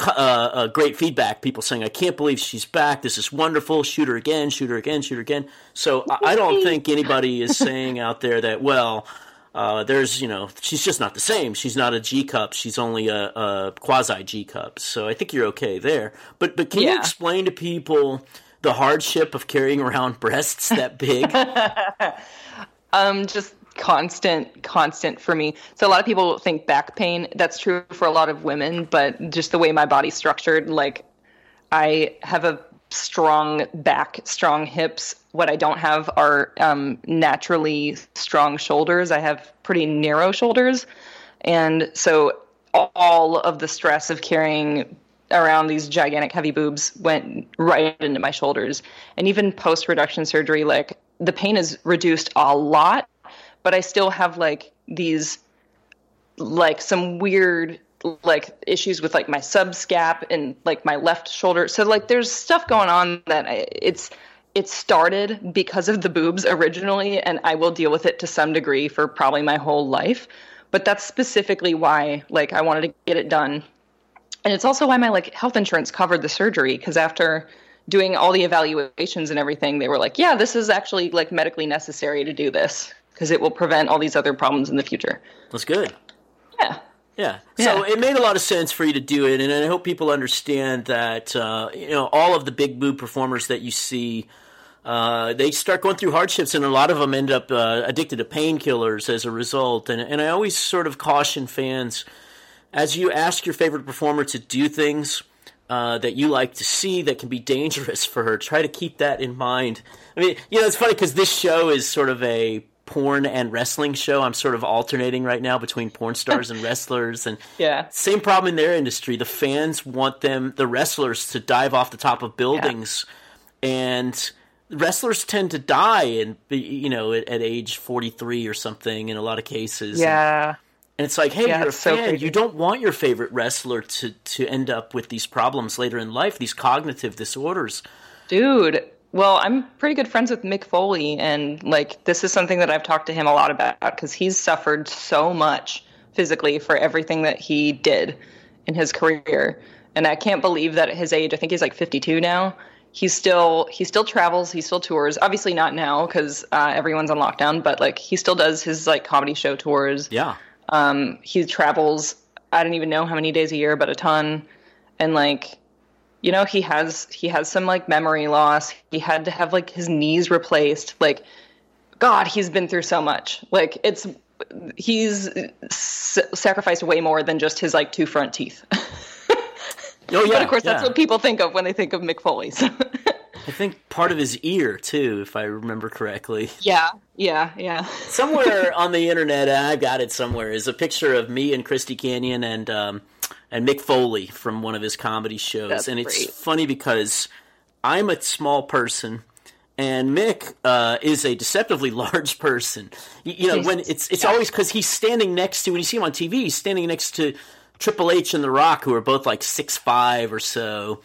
Uh, uh, great feedback. People saying, "I can't believe she's back. This is wonderful. Shoot her again. Shoot her again. Shoot her again." So I, I don't think anybody is saying out there that well, uh, there's, you know, she's just not the same. She's not a G cup. She's only a, a quasi G cup. So I think you're okay there. But but can yeah. you explain to people the hardship of carrying around [laughs] breasts that big? [laughs] um, just constant constant for me so a lot of people think back pain that's true for a lot of women but just the way my body's structured like i have a strong back, strong hips. What I don't have are um, naturally strong shoulders. I have pretty narrow shoulders. And so all of the stress of carrying around these gigantic heavy boobs went right into my shoulders. And even post reduction surgery, like the pain is reduced a lot, but I still have like these, like some weird like issues with like my subscap and like my left shoulder. So like there's stuff going on that I, it's it started because of the boobs originally and I will deal with it to some degree for probably my whole life. But that's specifically why like I wanted to get it done. And it's also why my like health insurance covered the surgery because after doing all the evaluations and everything they were like, "Yeah, this is actually like medically necessary to do this because it will prevent all these other problems in the future." That's good. Yeah. Yeah. So it made a lot of sense for you to do it, and I hope people understand that uh, you know all of the big boob performers that you see uh, they start going through hardships, and a lot of them end up uh, addicted to painkillers as a result. And and I always sort of caution fans as you ask your favorite performer to do things uh, that you like to see that can be dangerous for her. Try to keep that in mind. I mean, you know, it's funny because this show is sort of a porn and wrestling show. I'm sort of alternating right now between porn stars and [laughs] wrestlers, and yeah, same problem in their industry. The fans want them, the wrestlers, to dive off the top of buildings, yeah. and wrestlers tend to die and you know at, at, age 43 or something in a lot of cases yeah and, and it's like hey yeah, you're a fan so you don't want your favorite wrestler to to end up with these problems later in life these cognitive disorders dude well i'm pretty good friends with mick foley and like this is something that i've talked to him a lot about because he's suffered so much physically for everything that he did in his career. And i can't believe that at his age i think he's like 52 now he's still he still travels he still tours. Obviously not now because uh, everyone's on lockdown but like he still does his like comedy show tours. Yeah. Um he travels i don't even know how many days a year but a ton. And like you know he has he has some like memory loss he had to have like his knees replaced like god he's been through so much like it's he's s- sacrificed way more than just his like two front teeth [laughs] Oh yeah, but of course yeah. that's what people think of when they think of Mick. I think part of his ear too, if I remember correctly. Yeah, yeah, yeah. somewhere [laughs] on the internet, I've got it somewhere, is a picture of me and Christy Canyon and um, and Mick Foley from one of his comedy shows, That's and it's great. funny because I'm a small person. And Mick uh, is a deceptively [laughs] large person. You, you know, when it's it's Yeah. always because he's standing next to when you see him on TV, he's standing next to Triple H and The Rock, who are both like six five or so.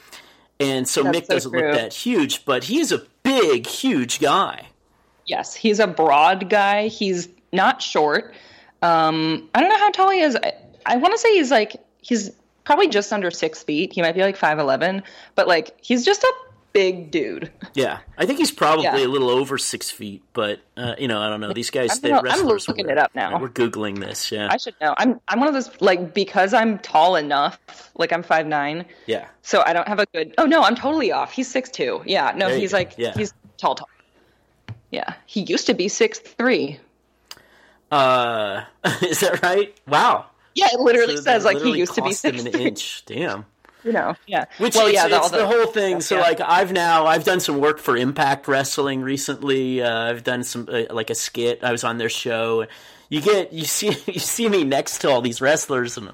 And so That's Mick so doesn't true. look that huge, but he's a big, huge guy. Yes, he's a broad guy. He's not short. Um, I don't know how tall he is. I, I want to say he's like he's probably just under six feet. He might be like five eleven, but like he's just a big dude. Yeah, I think he's probably Yeah. a little over six feet, but uh, you know, I don't know. These guys, they I'm looking were- it up now. We're googling this. Yeah, I should know. I'm I'm one of those like because I'm tall enough. Like I'm five nine, yeah. so I don't have a good. Oh no, I'm totally off. He's six two. Yeah, no, he's go. like Yeah. he's tall, tall. Yeah, he used to be six three. Uh, [laughs] is that right? Wow. Yeah, it literally So says like he used to be six an inch. Damn. [laughs] You know, yeah. Which well, it's, yeah, it's all the, whole thing. So yeah. like I've now I've done some work for Impact Wrestling recently. Uh, I've done some uh, like a skit. I was on their show. You get you see [laughs] you see me next to all these wrestlers, and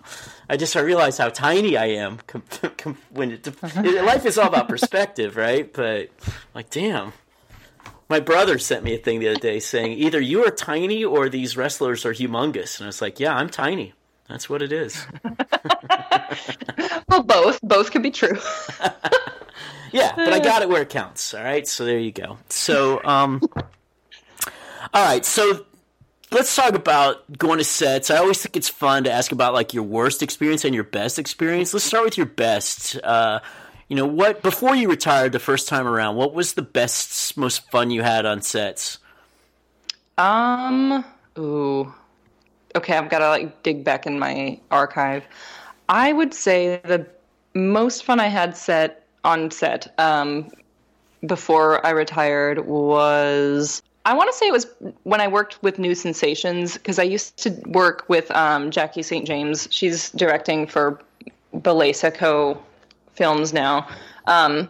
I just I realize how tiny I am. [laughs] Com- com- when it, life is all about perspective, right? But like, damn. My brother sent me a thing the other day saying either you are tiny or these wrestlers are humongous, and I was like, yeah, I'm tiny. That's what it is. [laughs] [laughs] well, both both could be true. [laughs] Yeah, but I got it where it counts. All right, so there you go. So, um, all right, so let's talk about going to sets. I always think it's fun to ask about like your worst experience and your best experience. Let's start with your best. Uh, you know what? Before you retired the first time around, what was the best, most fun you had on sets? Um. Ooh. Okay, I've got to like dig back in my archive. I would say the most fun I had set on set um, before I retired was I want to say it was when I worked with New Sensations because I used to work with um, Jacky St. James. She's directing for Bellesa Co. Films now. Um,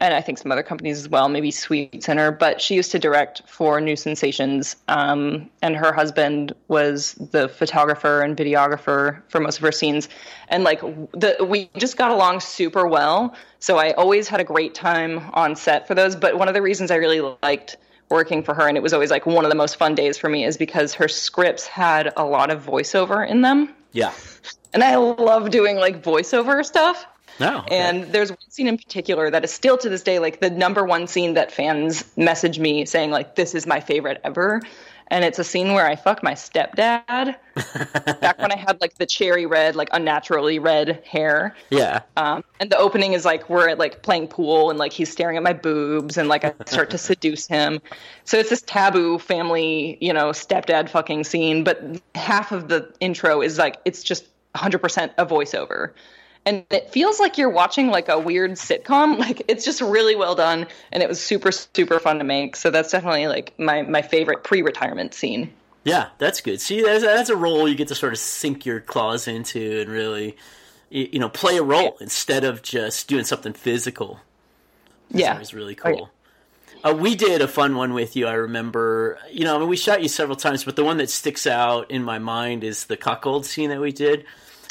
and I think some other companies as well, maybe Sweet Sinner. But she used to direct for New Sensations, um, and her husband was the photographer and videographer for most of her scenes. And like the, we just got along super well. So I always had a great time on set for those. But one of the reasons I really liked working for her, and it was always like one of the most fun days for me, is because her scripts had a lot of voiceover in them, Yeah. and I love doing like voiceover stuff. No. okay. And there's one scene in particular that is still to this day like the number one scene that fans message me saying like this is my favorite ever. And it's a scene where I fuck my stepdad [laughs] back when I had like the cherry red, like unnaturally red hair. yeah. Um, and the opening is like we're like playing pool and like he's staring at my boobs and like I start to [laughs] seduce him. So it's this taboo family, you know, stepdad fucking scene. But half of the intro is like it's just 100% a voiceover. And it feels like you're watching like a weird sitcom. [laughs] Like it's just really well done, and it was super super fun to make. So that's definitely like my my favorite pre-retirement scene. Yeah, that's good. See, that's, that's a role you get to sort of sink your claws into and really, you know, play a role instead of just doing something physical. That's yeah, was really cool. Uh, we did a fun one with you. I remember, you know, I mean, we shot you several times, but the one that sticks out in my mind is the cuckold scene that we did.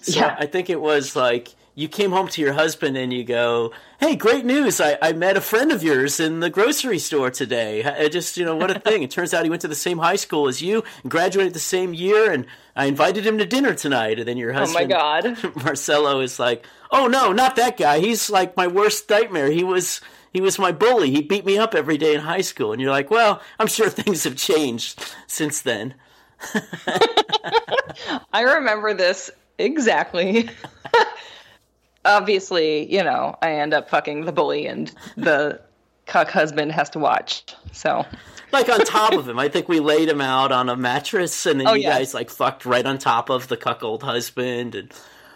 So yeah. I think it was like you came home to your husband and you go, "Hey, great news! I, I met a friend of yours in the grocery store today. I just, you know, what a [laughs] thing! it turns out he went to the same high school as you, and graduated the same year, and I invited him to dinner tonight." And then your husband, oh my god, [laughs] Marcelo is like, "Oh no, not that guy! He's like my worst nightmare. He was." He was my bully. He beat me up every day in high school. And you're like, well, I'm sure [laughs] things have changed since then. I remember this exactly obviously, you know, I end up fucking the bully and the cuck husband has to watch. So like on top of him. I think we laid him out on a mattress and then oh, you yeah. guys like fucked right on top of the cuckold husband and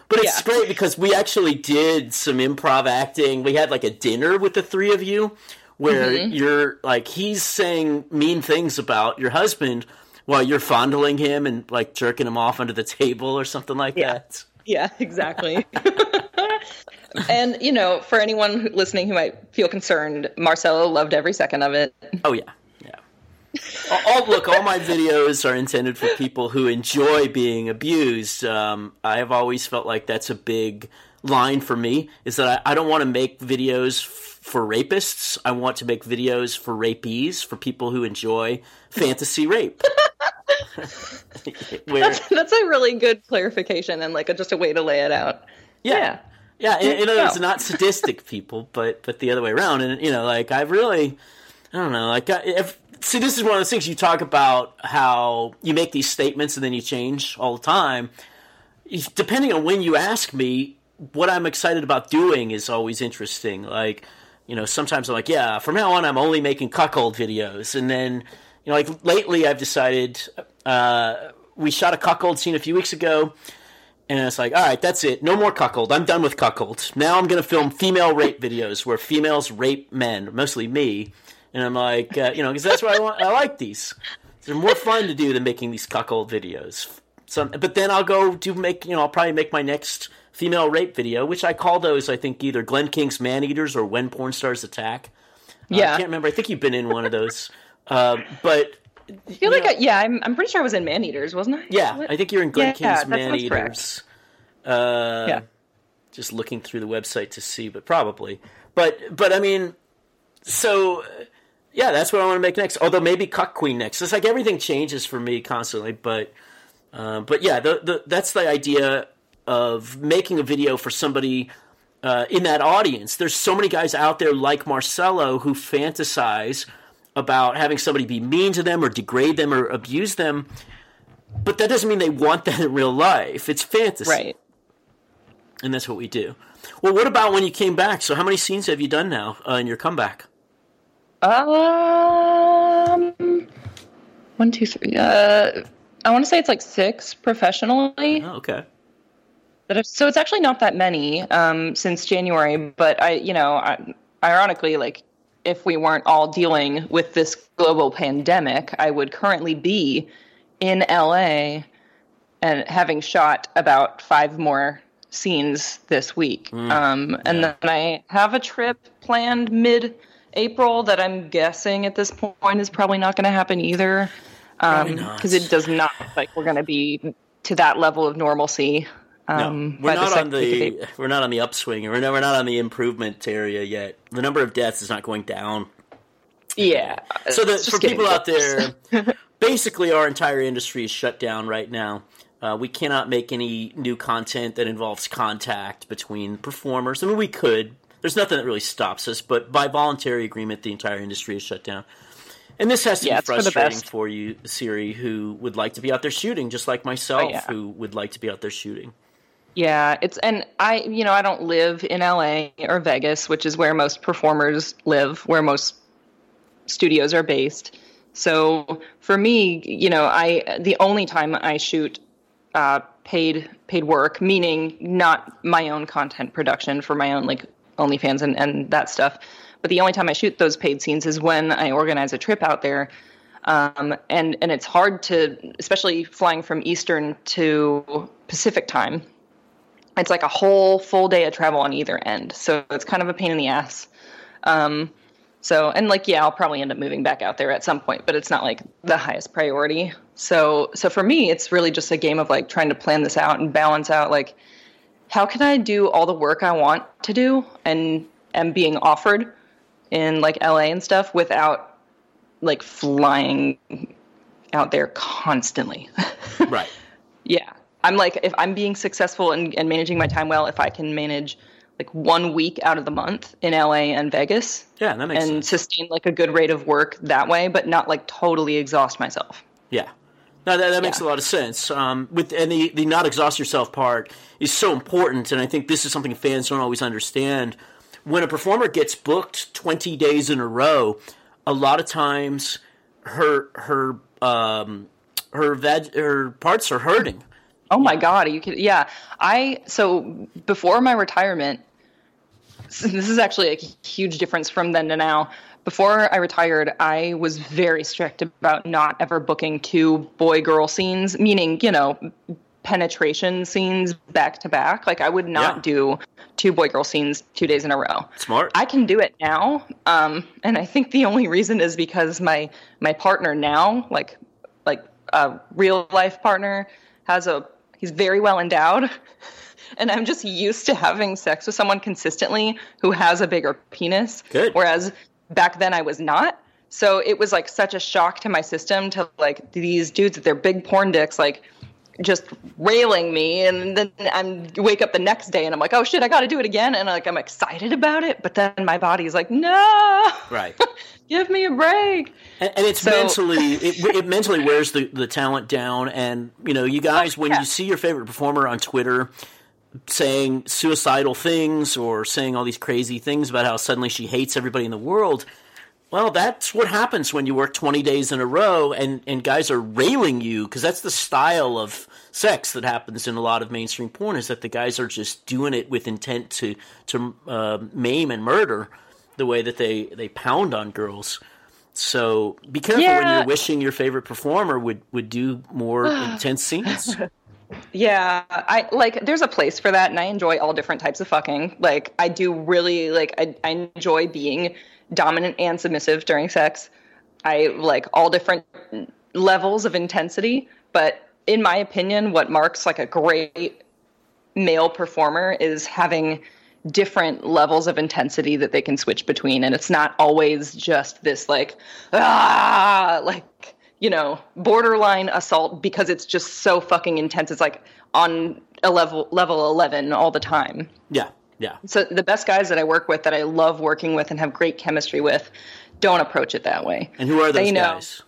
but it's yeah. great because we actually did some improv acting. We had like a dinner with the three of you where mm-hmm. you're like he's saying mean things about your husband while you're fondling him and like jerking him off under the table or something like yeah. that. Yeah, [laughs] exactly. [laughs] and you know, for anyone listening who might feel concerned, Marcelo loved every second of it. Oh yeah, yeah. all, look, all my videos are intended for people who enjoy being abused. Um, I have always felt like that's a big line for me. Is that I, I don't want to make videos f- for rapists. I want to make videos for rapees, for people who enjoy fantasy rape. [laughs] Where, that's, that's, a really good clarification and like a, just a way to lay it out. Yeah. Yeah. Yeah, in, in other words, not sadistic [laughs] people, but but the other way around. And you know, like I've really, I don't know, like if see, this is one of those things you talk about how you make these statements and then you change all the time. Depending on when you ask me, what I'm excited about doing is always interesting. Like, you know, sometimes I'm like, yeah, from now on, I'm only making cuckold videos, and then you know, like lately, I've decided. Uh, we shot a cuckold scene a few weeks ago, and it's like, all right, that's it. No more cuckold. I'm done with cuckold. Now I'm going to film female rape videos where females rape men, mostly me. And I'm like, uh, you know, because that's what I want. I like these. They're more fun to do than making these cuckold videos. So, but then I'll go do make, you know, I'll probably make my next female rape video, which I call those, I think, either Glenn King's Man Eaters or When Porn Stars Attack. Yeah. Uh, I can't remember. I think you've been in one of those. Uh, but I feel like I, yeah, I'm I'm pretty sure I was in Man Eaters, wasn't I? Yeah, what? I think you're in Glenn yeah, King's Man Eaters. Uh, yeah. Just looking through the website to see, but probably. But but I mean, so yeah, that's what I want to make next. Although maybe Cuck Queen next. It's like everything changes for me constantly, but uh, but yeah, the, the that's the idea of making a video for somebody uh, in that audience. There's so many guys out there like Marcelo who fantasize about having somebody be mean to them or degrade them or abuse them, but that doesn't mean they want [laughs] that in real life. It's fantasy. Right. And that's what we do. Well, what about when you came back? So, how many scenes have you done now uh, in your comeback? Um, one, two, three. Uh, I want to say it's like six professionally. Oh, okay. So it's actually not that many um, since January, but I, you know, I, ironically, like if we weren't all dealing with this global pandemic, I would currently be in LA and having shot about five more scenes this week. Mm, um, and yeah. then I have a trip planned mid April that I'm guessing at this point is probably not going to happen either. Because um, it does not look like we're going to be to that level of normalcy um, no, we're not on the [laughs] we're not on the upswing, we're not, we're not on the improvement area yet. The number of deaths is not going down. Yeah. So the, for people out there, [laughs] basically our entire industry is shut down right now. Uh, we cannot make any new content that involves contact between performers. I mean, we could. There's nothing that really stops us, but by voluntary agreement, the entire industry is shut down. And this has to yeah, be frustrating for, for, you, Siri, who would like to be out there shooting, just like myself, oh, yeah. who would like to be out there shooting. Yeah, it's and I, you know, I don't live in LA or Vegas, which is where most performers live, where most studios are based. So for me, you know, I the only time I shoot uh, paid paid work, meaning not my own content production for my own like OnlyFans and, and that stuff. But the only time I shoot those paid scenes is when I organize a trip out there. Um, and and it's hard to, especially flying from Eastern to Pacific time. It's like a whole full day of travel on either end, so it's kind of a pain in the ass. Um, so and like yeah, I'll probably end up moving back out there at some point, but it's not like the highest priority. So so for me, it's really just a game of like trying to plan this out and balance out like how can I do all the work I want to do and am being offered in like LA and stuff without like flying out there constantly. [laughs] right. I'm like if I'm being successful and, and managing my time well, if I can manage like one week out of the month in LA and Vegas. Yeah, that makes and sense. sustain like a good rate of work that way, but not like totally exhaust myself. Yeah. No, that, that makes Yeah. a lot of sense. Um, with and the, the not exhaust yourself part is so important, and I think this is something fans don't always understand. When a performer gets booked twenty days in a row, a lot of times her her um, her veg, her parts are hurting. Oh my god, you could yeah. I so before my retirement this is actually a huge difference from then to now. Before I retired, I was very strict about not ever booking two boy girl scenes, meaning, you know, penetration scenes back to back. Like I would not Yeah. do two boy girl scenes two days in a row. Smart. I can do it now, um, and I think the only reason is because my my partner now, like like a real life partner, has a he's very well endowed, [laughs] and I'm just used to having sex with someone consistently who has a bigger penis. Good. Whereas back then I was not. So it was like such a shock to my system to like these dudes with their big porn dicks like just railing me and then I'm wake up the next day and I'm like, oh shit, I gotta do it again and like I'm excited about it, but then my body's like, no right. [laughs] give me a break. And, and it's So- mentally [laughs] it, it mentally wears the, the talent down. And you know, you oh, guys, when yeah. you see your favorite performer on Twitter saying suicidal things or saying all these crazy things about how suddenly she hates everybody in the world. Well, that's what happens when you work 20 days in a row and, and guys are railing you because that's the style of sex that happens in a lot of mainstream porn is that the guys are just doing it with intent to, to uh, maim and murder the way that they, they pound on girls. So be careful when you're wishing your favorite performer would, would do more [sighs] intense scenes. Yeah, I like there's a place for that and I enjoy all different types of fucking. Like I do really like I, I enjoy being dominant and submissive during sex. I like all different levels of intensity, but in my opinion what marks like a great male performer is having different levels of intensity that they can switch between. And it's not always just this like ah like you know borderline assault because it's just so fucking intense. It's like on a level level 11 all the time. Yeah, yeah. so the best guys that i work with that i love working with and have great chemistry with don't approach it that way And who are those They know. guys?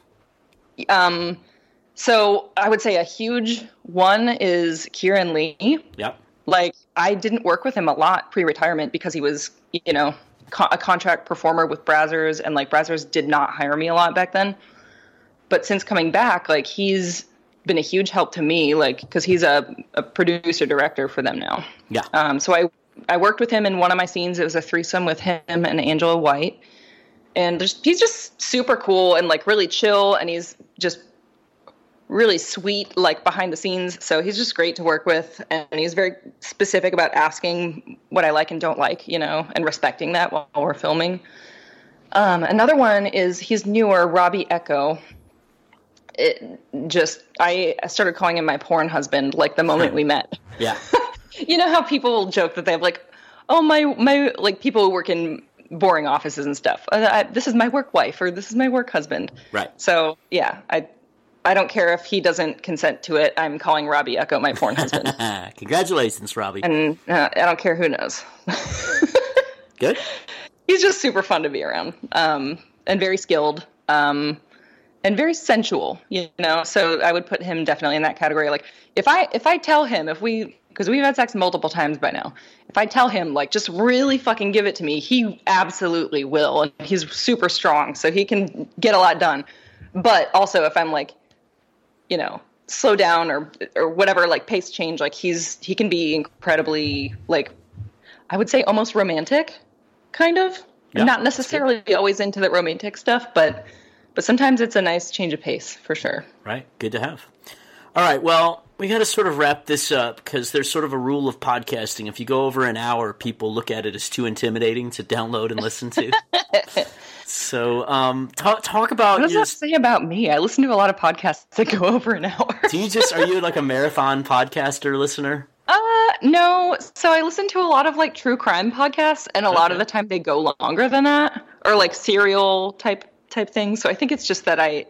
so i would say a huge one is keiran lee Yep. like I didn't work with him a lot pre-retirement because he was, you know, co- a contract performer with Brazzers, and like Brazzers did not hire me a lot back then. But since coming back, like he's been a huge help to me, like because he's a, a producer director for them now. Yeah. Um, so I I worked with him in one of my scenes. It was a threesome with him and Angela White, and there's, he's just super cool and like really chill, and he's just really sweet like behind the scenes. So he's just great to work with and he's very specific about asking what i like and don't like you know and respecting that while we're filming. Um, another one is he's newer robbie echo. It just i started calling him my porn husband like the moment we met. Yeah. [laughs] you know how people will joke that they have like oh my my like people who work in boring offices and stuff. Uh, I, this is my work wife or this is my work husband. Right. so yeah i i don't care if he doesn't consent to it. I'm calling robbie echo my porn husband. [laughs] Congratulations, Robbie. and uh, i don't care who knows. [laughs] Good. he's just super fun to be around um, and very skilled um, and very sensual you know? So i would put him definitely in that category. Like if i if i tell him if we because we've had sex multiple times by now if i tell him like just really fucking give it to me he absolutely will and he's super strong so he can get a lot done but also if i'm like you know slow down or or whatever like pace change like he's he can be incredibly like i would say almost romantic kind of Yeah, not necessarily always into the romantic stuff but but sometimes it's a nice change of pace for sure Right. Good to have. All right. Well, we got to sort of wrap this up because there's sort of a rule of podcasting. If you go over an hour, people look at it as too intimidating to download and listen to. [laughs] so, um, talk talk about what does that say about me i listen to a lot of podcasts that go [laughs] over an hour Do you just are you like a marathon podcaster listener? Uh, no. So I listen to a lot of like true crime podcasts, and a lot of the time they go longer than that, or like serial type type things. So I think it's just that I,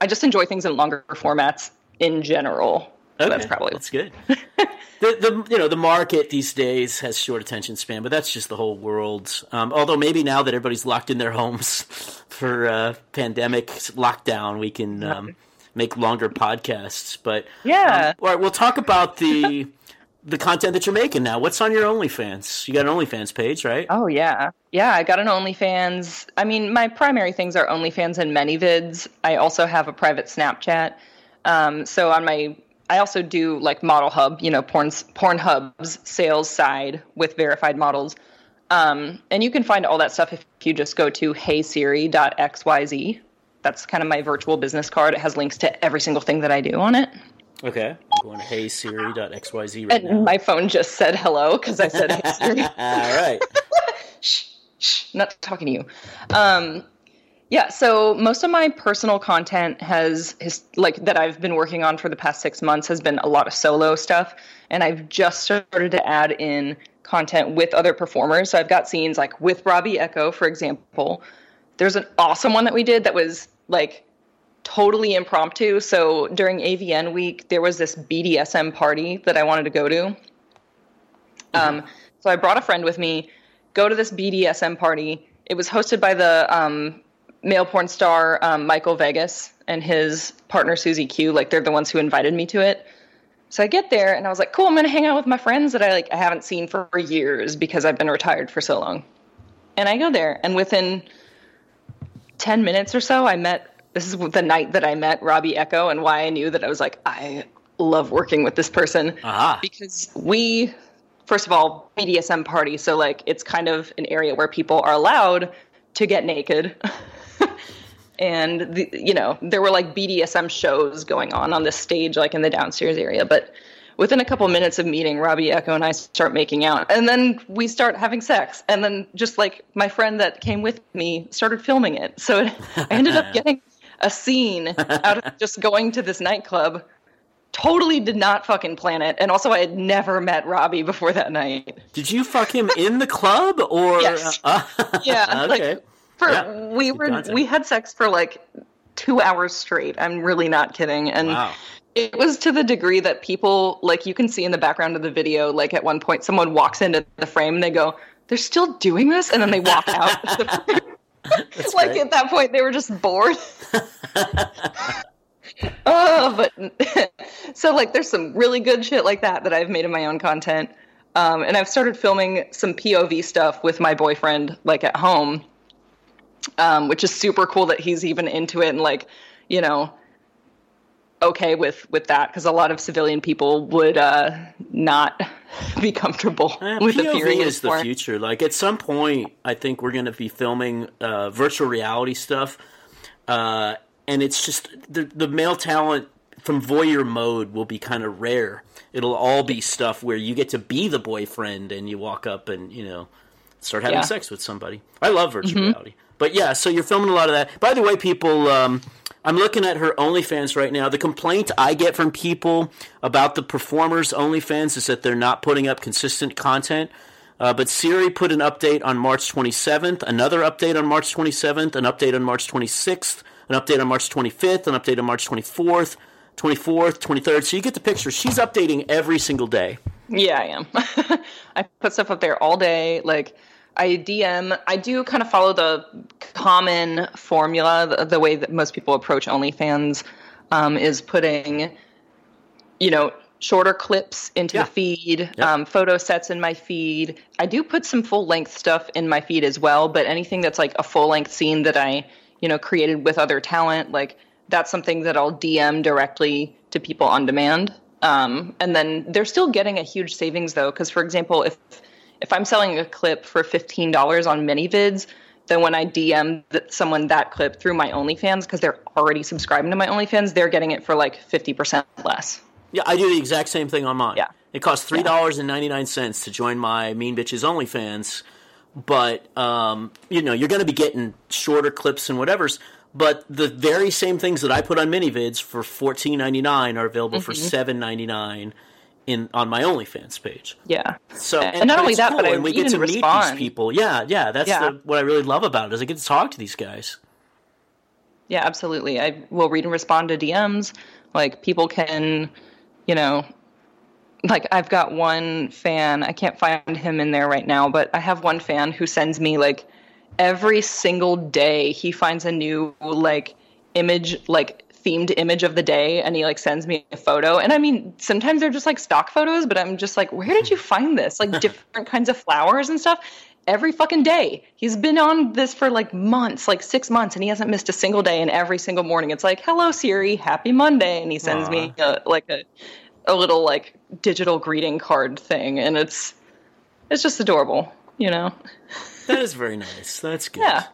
I just enjoy things in longer formats in general. So that's probably that's good. [laughs] the the you know the market these days has short attention span, but that's just the whole world. Um, although maybe now that everybody's locked in their homes [laughs] for uh, pandemic lockdown, we can um, make longer podcasts. But Yeah. um, all right, we'll talk about the [laughs] the content that you're making now. What's on your OnlyFans? You got an OnlyFans page, right? Oh yeah, yeah. I got an OnlyFans. I mean, my primary things are OnlyFans and ManyVids. I also have a private Snapchat. Um, so on my, I also do like Model Hub, you know, porn Pornhub's sales side with verified models. Um, and you can find all that stuff if you just go to heysiri.xyz. That's kind of my virtual business card. It has links to every single thing that I do on it. Okay, I'm going to heysiri.xyz right And now. my phone just said hello because I said [laughs] Hey Siri. all right. [laughs] shh, shh, not talking to you. Um, yeah, so most of my personal content has, has like that I've been working on for the past six months has been a lot of solo stuff, and I've just started to add in content with other performers. So I've got scenes like with Robbie Echo, for example. There's an awesome one that we did that was like totally impromptu. So during AVN week, there was this BDSM party that I wanted to go to. Um, so I brought a friend with me, go to this BDSM party. It was hosted by the um, male porn star um, Michael Vegas and his partner Susie Q. Like they're the ones who invited me to it. So I get there and I was like, cool, I'm gonna hang out with my friends that I like I haven't seen for years because I've been retired for so long. And I go there and within 10 minutes or so I met this is the night that I met Robbie Echo and why I knew that I was like, I love working with this person Aha. because we first of all bdsm party so like it's kind of an area where people are allowed to get naked [laughs] [laughs] and the, you know there were like bdsm shows going on on this stage like in the downstairs area but within a couple minutes of meeting robbie echo and i start making out and then we start having sex and then just like my friend that came with me started filming it so it, i ended up [laughs] getting a scene out of just going to this nightclub totally did not fucking plan it. And also, I had never met Robbie before that night. Did you fuck him in the club or? Yes. Uh, [laughs] Yeah, okay. like for Yeah, we were content. we had sex for like two hours straight. I'm really not kidding. And Wow. it was to the degree that people like you can see in the background of the video. Like at one point, someone walks into the frame and they go, "They're still doing this," and then they walk out. [laughs] [laughs] like great. at that point, they were just bored. [laughs] oh, but so like there's some really good shit like that that I've made in my own content. Um, and I've started filming some POV stuff with my boyfriend, like at home, um, which is super cool that he's even into it and like, you know, okay with with that because a lot of civilian people would uh, not [laughs] be comfortable Eh, [laughs] with POV appearing in is the future. Like at some point, I think we're going to be filming uh, virtual reality stuff, uh, and it's just the the male talent from voyeur mode will be kind of rare. It'll all be stuff where you get to be the boyfriend and you walk up and you know start having Yeah. Mm-hmm. sex with somebody. I love virtual reality, but yeah. So you're filming a lot of that. By the way, people. Um, I'm looking at her OnlyFans right now. The complaint I get from people about the performers' OnlyFans is that they're not putting up consistent content. Uh, but Siri put an update on March 27th, another update on March 27th, an update on March 26th, an update on March 25th, an update on March 24th, 24th, 23rd. So you get the picture. She's updating every single day. Yeah, I am. [laughs] I put stuff up there all day. Like I DM, I do kind of follow the common formula, the, the way that most people approach OnlyFans um, is putting, you know, shorter clips into Yeah. the feed, Yeah. um, photo sets in my feed. I do put some full length stuff in my feed as well, but anything that's like a full length scene that I, you know, created with other talent, like that's something that I'll DM directly to people on demand. Um, and then they're still getting a huge savings though, because for example, if if I'm selling a clip for fifteen dollars on ManyVids, then when I DM someone that clip through my OnlyFans because they're already subscribing to my OnlyFans, they're getting it for like fifty percent less. Yeah, I do the exact same thing on mine. Yeah. It costs three dollars and ninety nine cents to join my Mean Bitches OnlyFans, but um, you know you're going to be getting shorter clips and whatever's. But the very same things that I put on ManyVids for fourteen ninety nine are available for seven ninety nine in on my OnlyFans page. Yeah. So And not only that, cool, but I and we get to and meet these respond. people. Yeah, yeah, that's Yeah. The, what I really love about it is I get to talk to these guys. Yeah, absolutely. I will read and respond to DMs. Like people can, you know, like I've got one fan, I can't find him in there right now, but I have one fan who sends me like every single day he finds a new like image like themed image of the day and he like sends me a photo. And i mean sometimes they're just like stock photos but i'm just like where did you find this? Like [laughs] different kinds of flowers and stuff? Every fucking day. He's been on this for like months like six months and he hasn't missed a single day and every single morning. It's like hello siri. Happy monday. And he sends me uh, like a, a little like digital greeting card thing and it's it's just adorable you know? That is very nice. That's good. yeah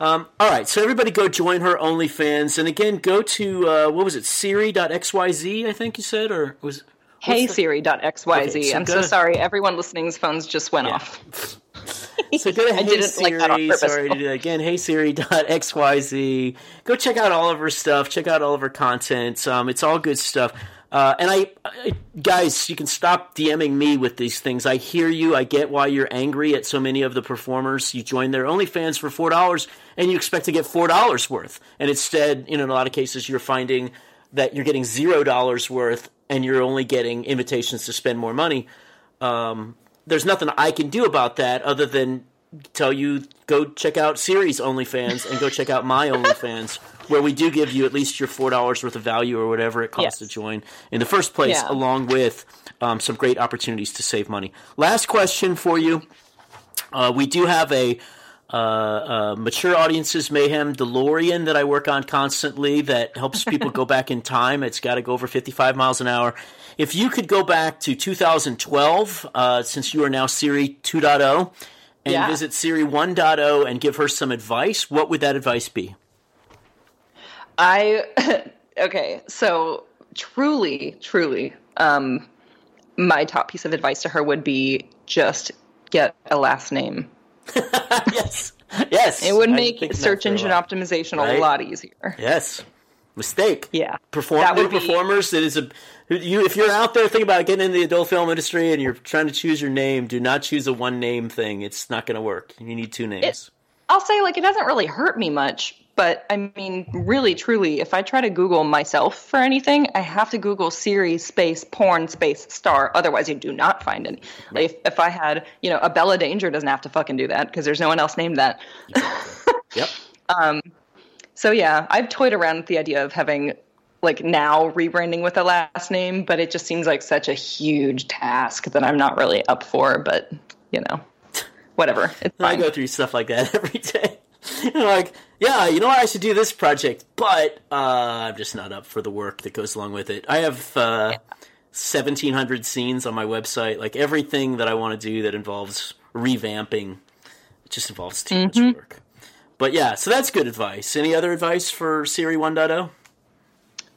Um, all right, so everybody go join her OnlyFans, and again, go to uh, what was it, Siri.xyz? I think you said, or was hey the- siri.xyz Okay, so i'm so to- sorry everyone listening's phones just went Yeah. off [laughs] So go to Hey didn't Siri. like. Sorry to do that again. Hey Siri.xyz. Go check out all of her stuff. Check out all of her content. Um, it's all good stuff. Uh, and I, I, guys, you can stop DMing me with these things. I hear you. I get why you're angry at so many of the performers. You join their OnlyFans for four dollars, and you expect to get four dollars worth, and instead, you know, in a lot of cases, you're finding that you're getting zero dollars worth, and you're only getting invitations to spend more money um, there's nothing I can do about that other than tell you go check out Siri's OnlyFans and go check out my OnlyFans, where we do give you at least your four dollars worth of value or whatever it costs Yes. to join in the first place, Yeah. along with um, some great opportunities to save money. Last question for you: uh, We do have a uh, uh, mature audiences mayhem DeLorean that I work on constantly that helps people go [laughs] back in time. It's got to go over 55 miles an hour. If you could go back to 2012, uh, since you are now Siri 2.0, and Yeah. visit Siri 1.0 and give her some advice, what would that advice be? I [laughs] okay, so truly, truly, um, my top piece of advice to her would be just get a last name. [laughs] yes, yes. It would make search engine optimization Right? a lot easier. Yes, mistake. Yeah, perform That new be- performers. It is a you if you're out there thinking about getting into the adult film industry and you're trying to choose your name, do not choose a one name thing. It's not going to work. You need two names. I'll say like it doesn't really hurt me much, but I mean, really, truly, if I try to Google myself for anything, I have to Google Siri space porn space star. Otherwise, you do not find any. Like if, if I had, you know, Abella Danger doesn't have to fucking do that because there's no one else named that. [laughs] yep. Um, So yeah, I've toyed around with the idea of having like now rebranding with a last name, but it just seems like such a huge task that I'm not really up for. But you know, whatever, it's I go through stuff like that [laughs] every day. Like, yeah, you know what? I should do this project, but uh, I'm just not up for the work that goes along with it. I have uh, 1,700 scenes on my website. Like everything that I want to do that involves revamping, it just involves too Mm-hmm. much work. But yeah, so that's good advice. Any other advice for Siri oh? 1.0?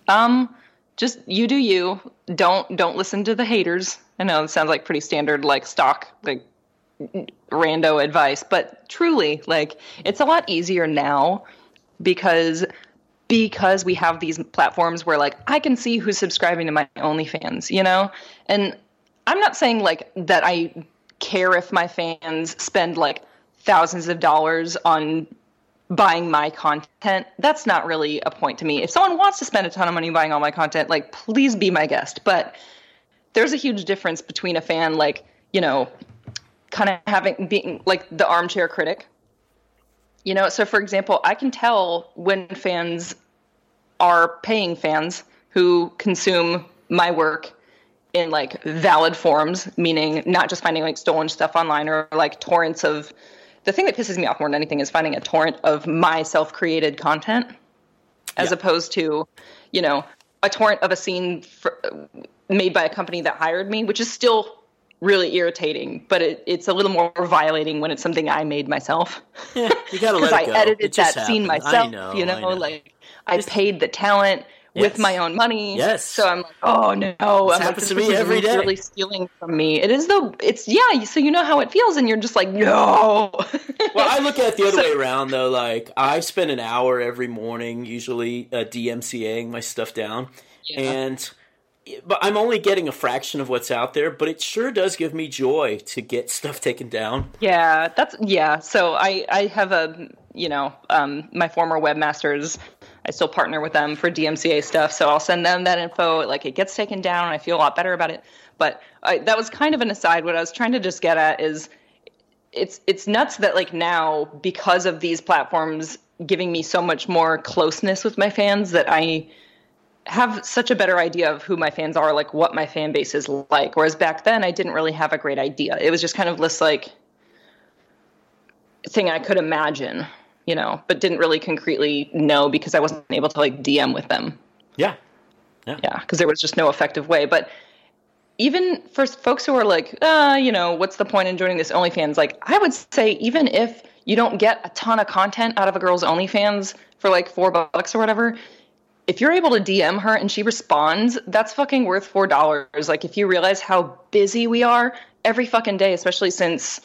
Um, just you do you. Don't don't listen to the haters. I know it sounds like pretty standard like stock like rando advice, but truly like it's a lot easier now because because we have these platforms where like I can see who's subscribing to my OnlyFans, you know? And I'm not saying like that I care if my fans spend like thousands of dollars on buying my content. That's not really a point to me. If someone wants to spend a ton of money buying all my content, like please be my guest. But there's a huge difference between a fan like, you know, kind of having being like the armchair critic. You know, so for example, I can tell when fans are paying fans who consume my work in like valid forms, meaning not just finding like stolen stuff online or like torrents of the thing that pisses me off more than anything is finding a torrent of my self-created content as Yeah. opposed to, you know, a torrent of a scene for, made by a company that hired me, which is still really irritating, but it, it's a little more violating when it's something I made myself. Yeah, you gotta [laughs] let I it go. edited It that scene happened. I myself. know, you know, I know. like I paid the talent with my own money. Yes. So I'm like, oh no, I'm like, happens this to me every day. Really stealing from me. It is though. It's yeah. So you know how it feels, and you're just like, no. [laughs] Well, I look at it the other way around though. Like I spend an hour every morning, usually uh, DMCAing my stuff down, Yeah. and but I'm only getting a fraction of what's out there. But it sure does give me joy to get stuff taken down. Yeah, that's yeah. So I I have a you know um, my former webmasters. I still partner with them for DMCA stuff, so I'll send them that info. Like it gets taken down, and I feel a lot better about it. But I, that was kind of an aside. What I was trying to just get at is it's it's nuts that like now because of these platforms giving me so much more closeness with my fans that I have such a better idea of who my fans are, like what my fan base is like. Whereas back then, I didn't really have a great idea. It was just kind of this like thing I could imagine, you know, but didn't really concretely know because I wasn't able to like DM with them. Yeah, Yeah, because there was just no effective way. But even for folks who are like, uh, you know, what's the point in joining this OnlyFans? Like, I would say even if you don't get a ton of content out of a girl's OnlyFans for like four bucks or whatever, if you're able to DM her and she responds, that's fucking worth four dollars. Like, if you realize how busy we are every fucking day, especially since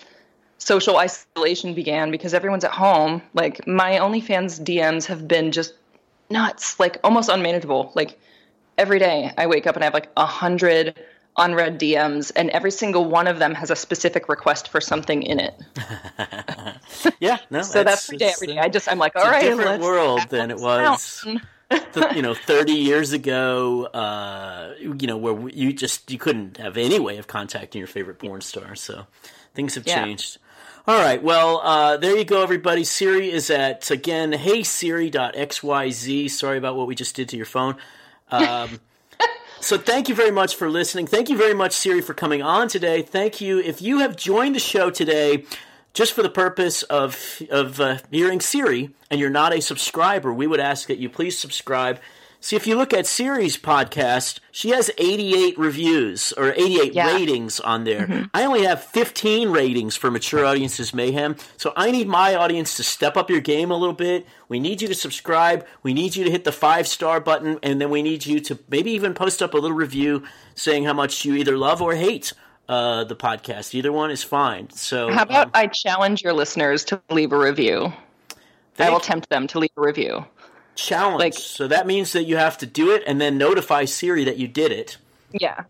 social isolation began because everyone's at home. Like, my OnlyFans DMs have been just nuts, like almost unmanageable. Like every day I wake up and I have like a hundred unread DMs, and every single one of them has a specific request for something in it. [laughs] yeah. No, So that's every day, every day. I just I'm like, all right, different world than it was. down. th- you know, 30 years ago, uh, you know, where you just you couldn't have any way of contacting your favorite porn star. So things have Yeah. changed. All right, well, uh, there you go, everybody. Siri is at again, hey Siri.xyz. Sorry about what we just did to your phone. Um, so thank you very much for listening. Thank you very much, Siri, for coming on today. Thank you. If you have joined the show today just for the purpose of of uh, hearing Siri and you're not a subscriber, we would ask that you please subscribe. See, if you look at Siri's podcast, she has 88 reviews or 88 Yeah. ratings on there. I only have 15 ratings for Mature Audiences Mayhem. So I need my audience to step up your game a little bit. We need you to subscribe. We need you to hit the five star button. And then we need you to maybe even post up a little review saying how much you either love or hate uh, the podcast. Either one is fine. So How about um, I challenge your listeners to leave a review? I will tempt them to leave a review. Challenge. like- so that means that you have to do it and then notify Siri that you did it. Yeah.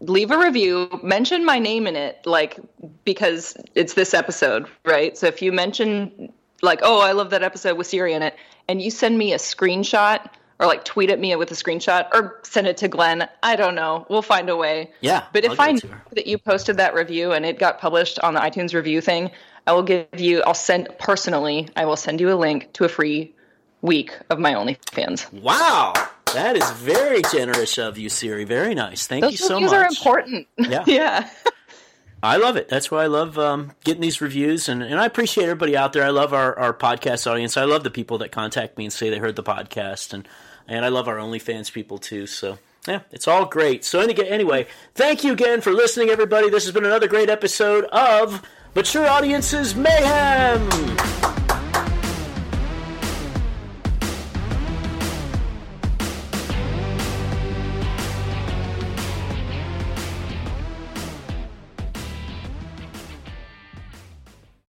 Leave a review, mention my name in it, like, because it's this episode, right? So if you mention, like, oh, I love that episode with Siri in it, and you send me a screenshot or like tweet at me with a screenshot or send it to Glenn, I don't know. We'll find a way. Yeah, But I'll if I know that you posted that review and it got published on the iTunes review thing, I will give you, I'll send personally, I will send you a link to a free week of my OnlyFans. Wow, that is very generous of you, Siri. Very nice. Thank you Those so reviews much. are important. [laughs] Yeah. yeah. I love it. That's why I love um, getting these reviews, and, and I appreciate everybody out there. I love our, our podcast audience. I love the people that contact me and say they heard the podcast, and and I love our OnlyFans people too. So yeah, it's all great. So anyway, thank you again for listening, everybody. This has been another great episode of Mature Audiences Mayhem.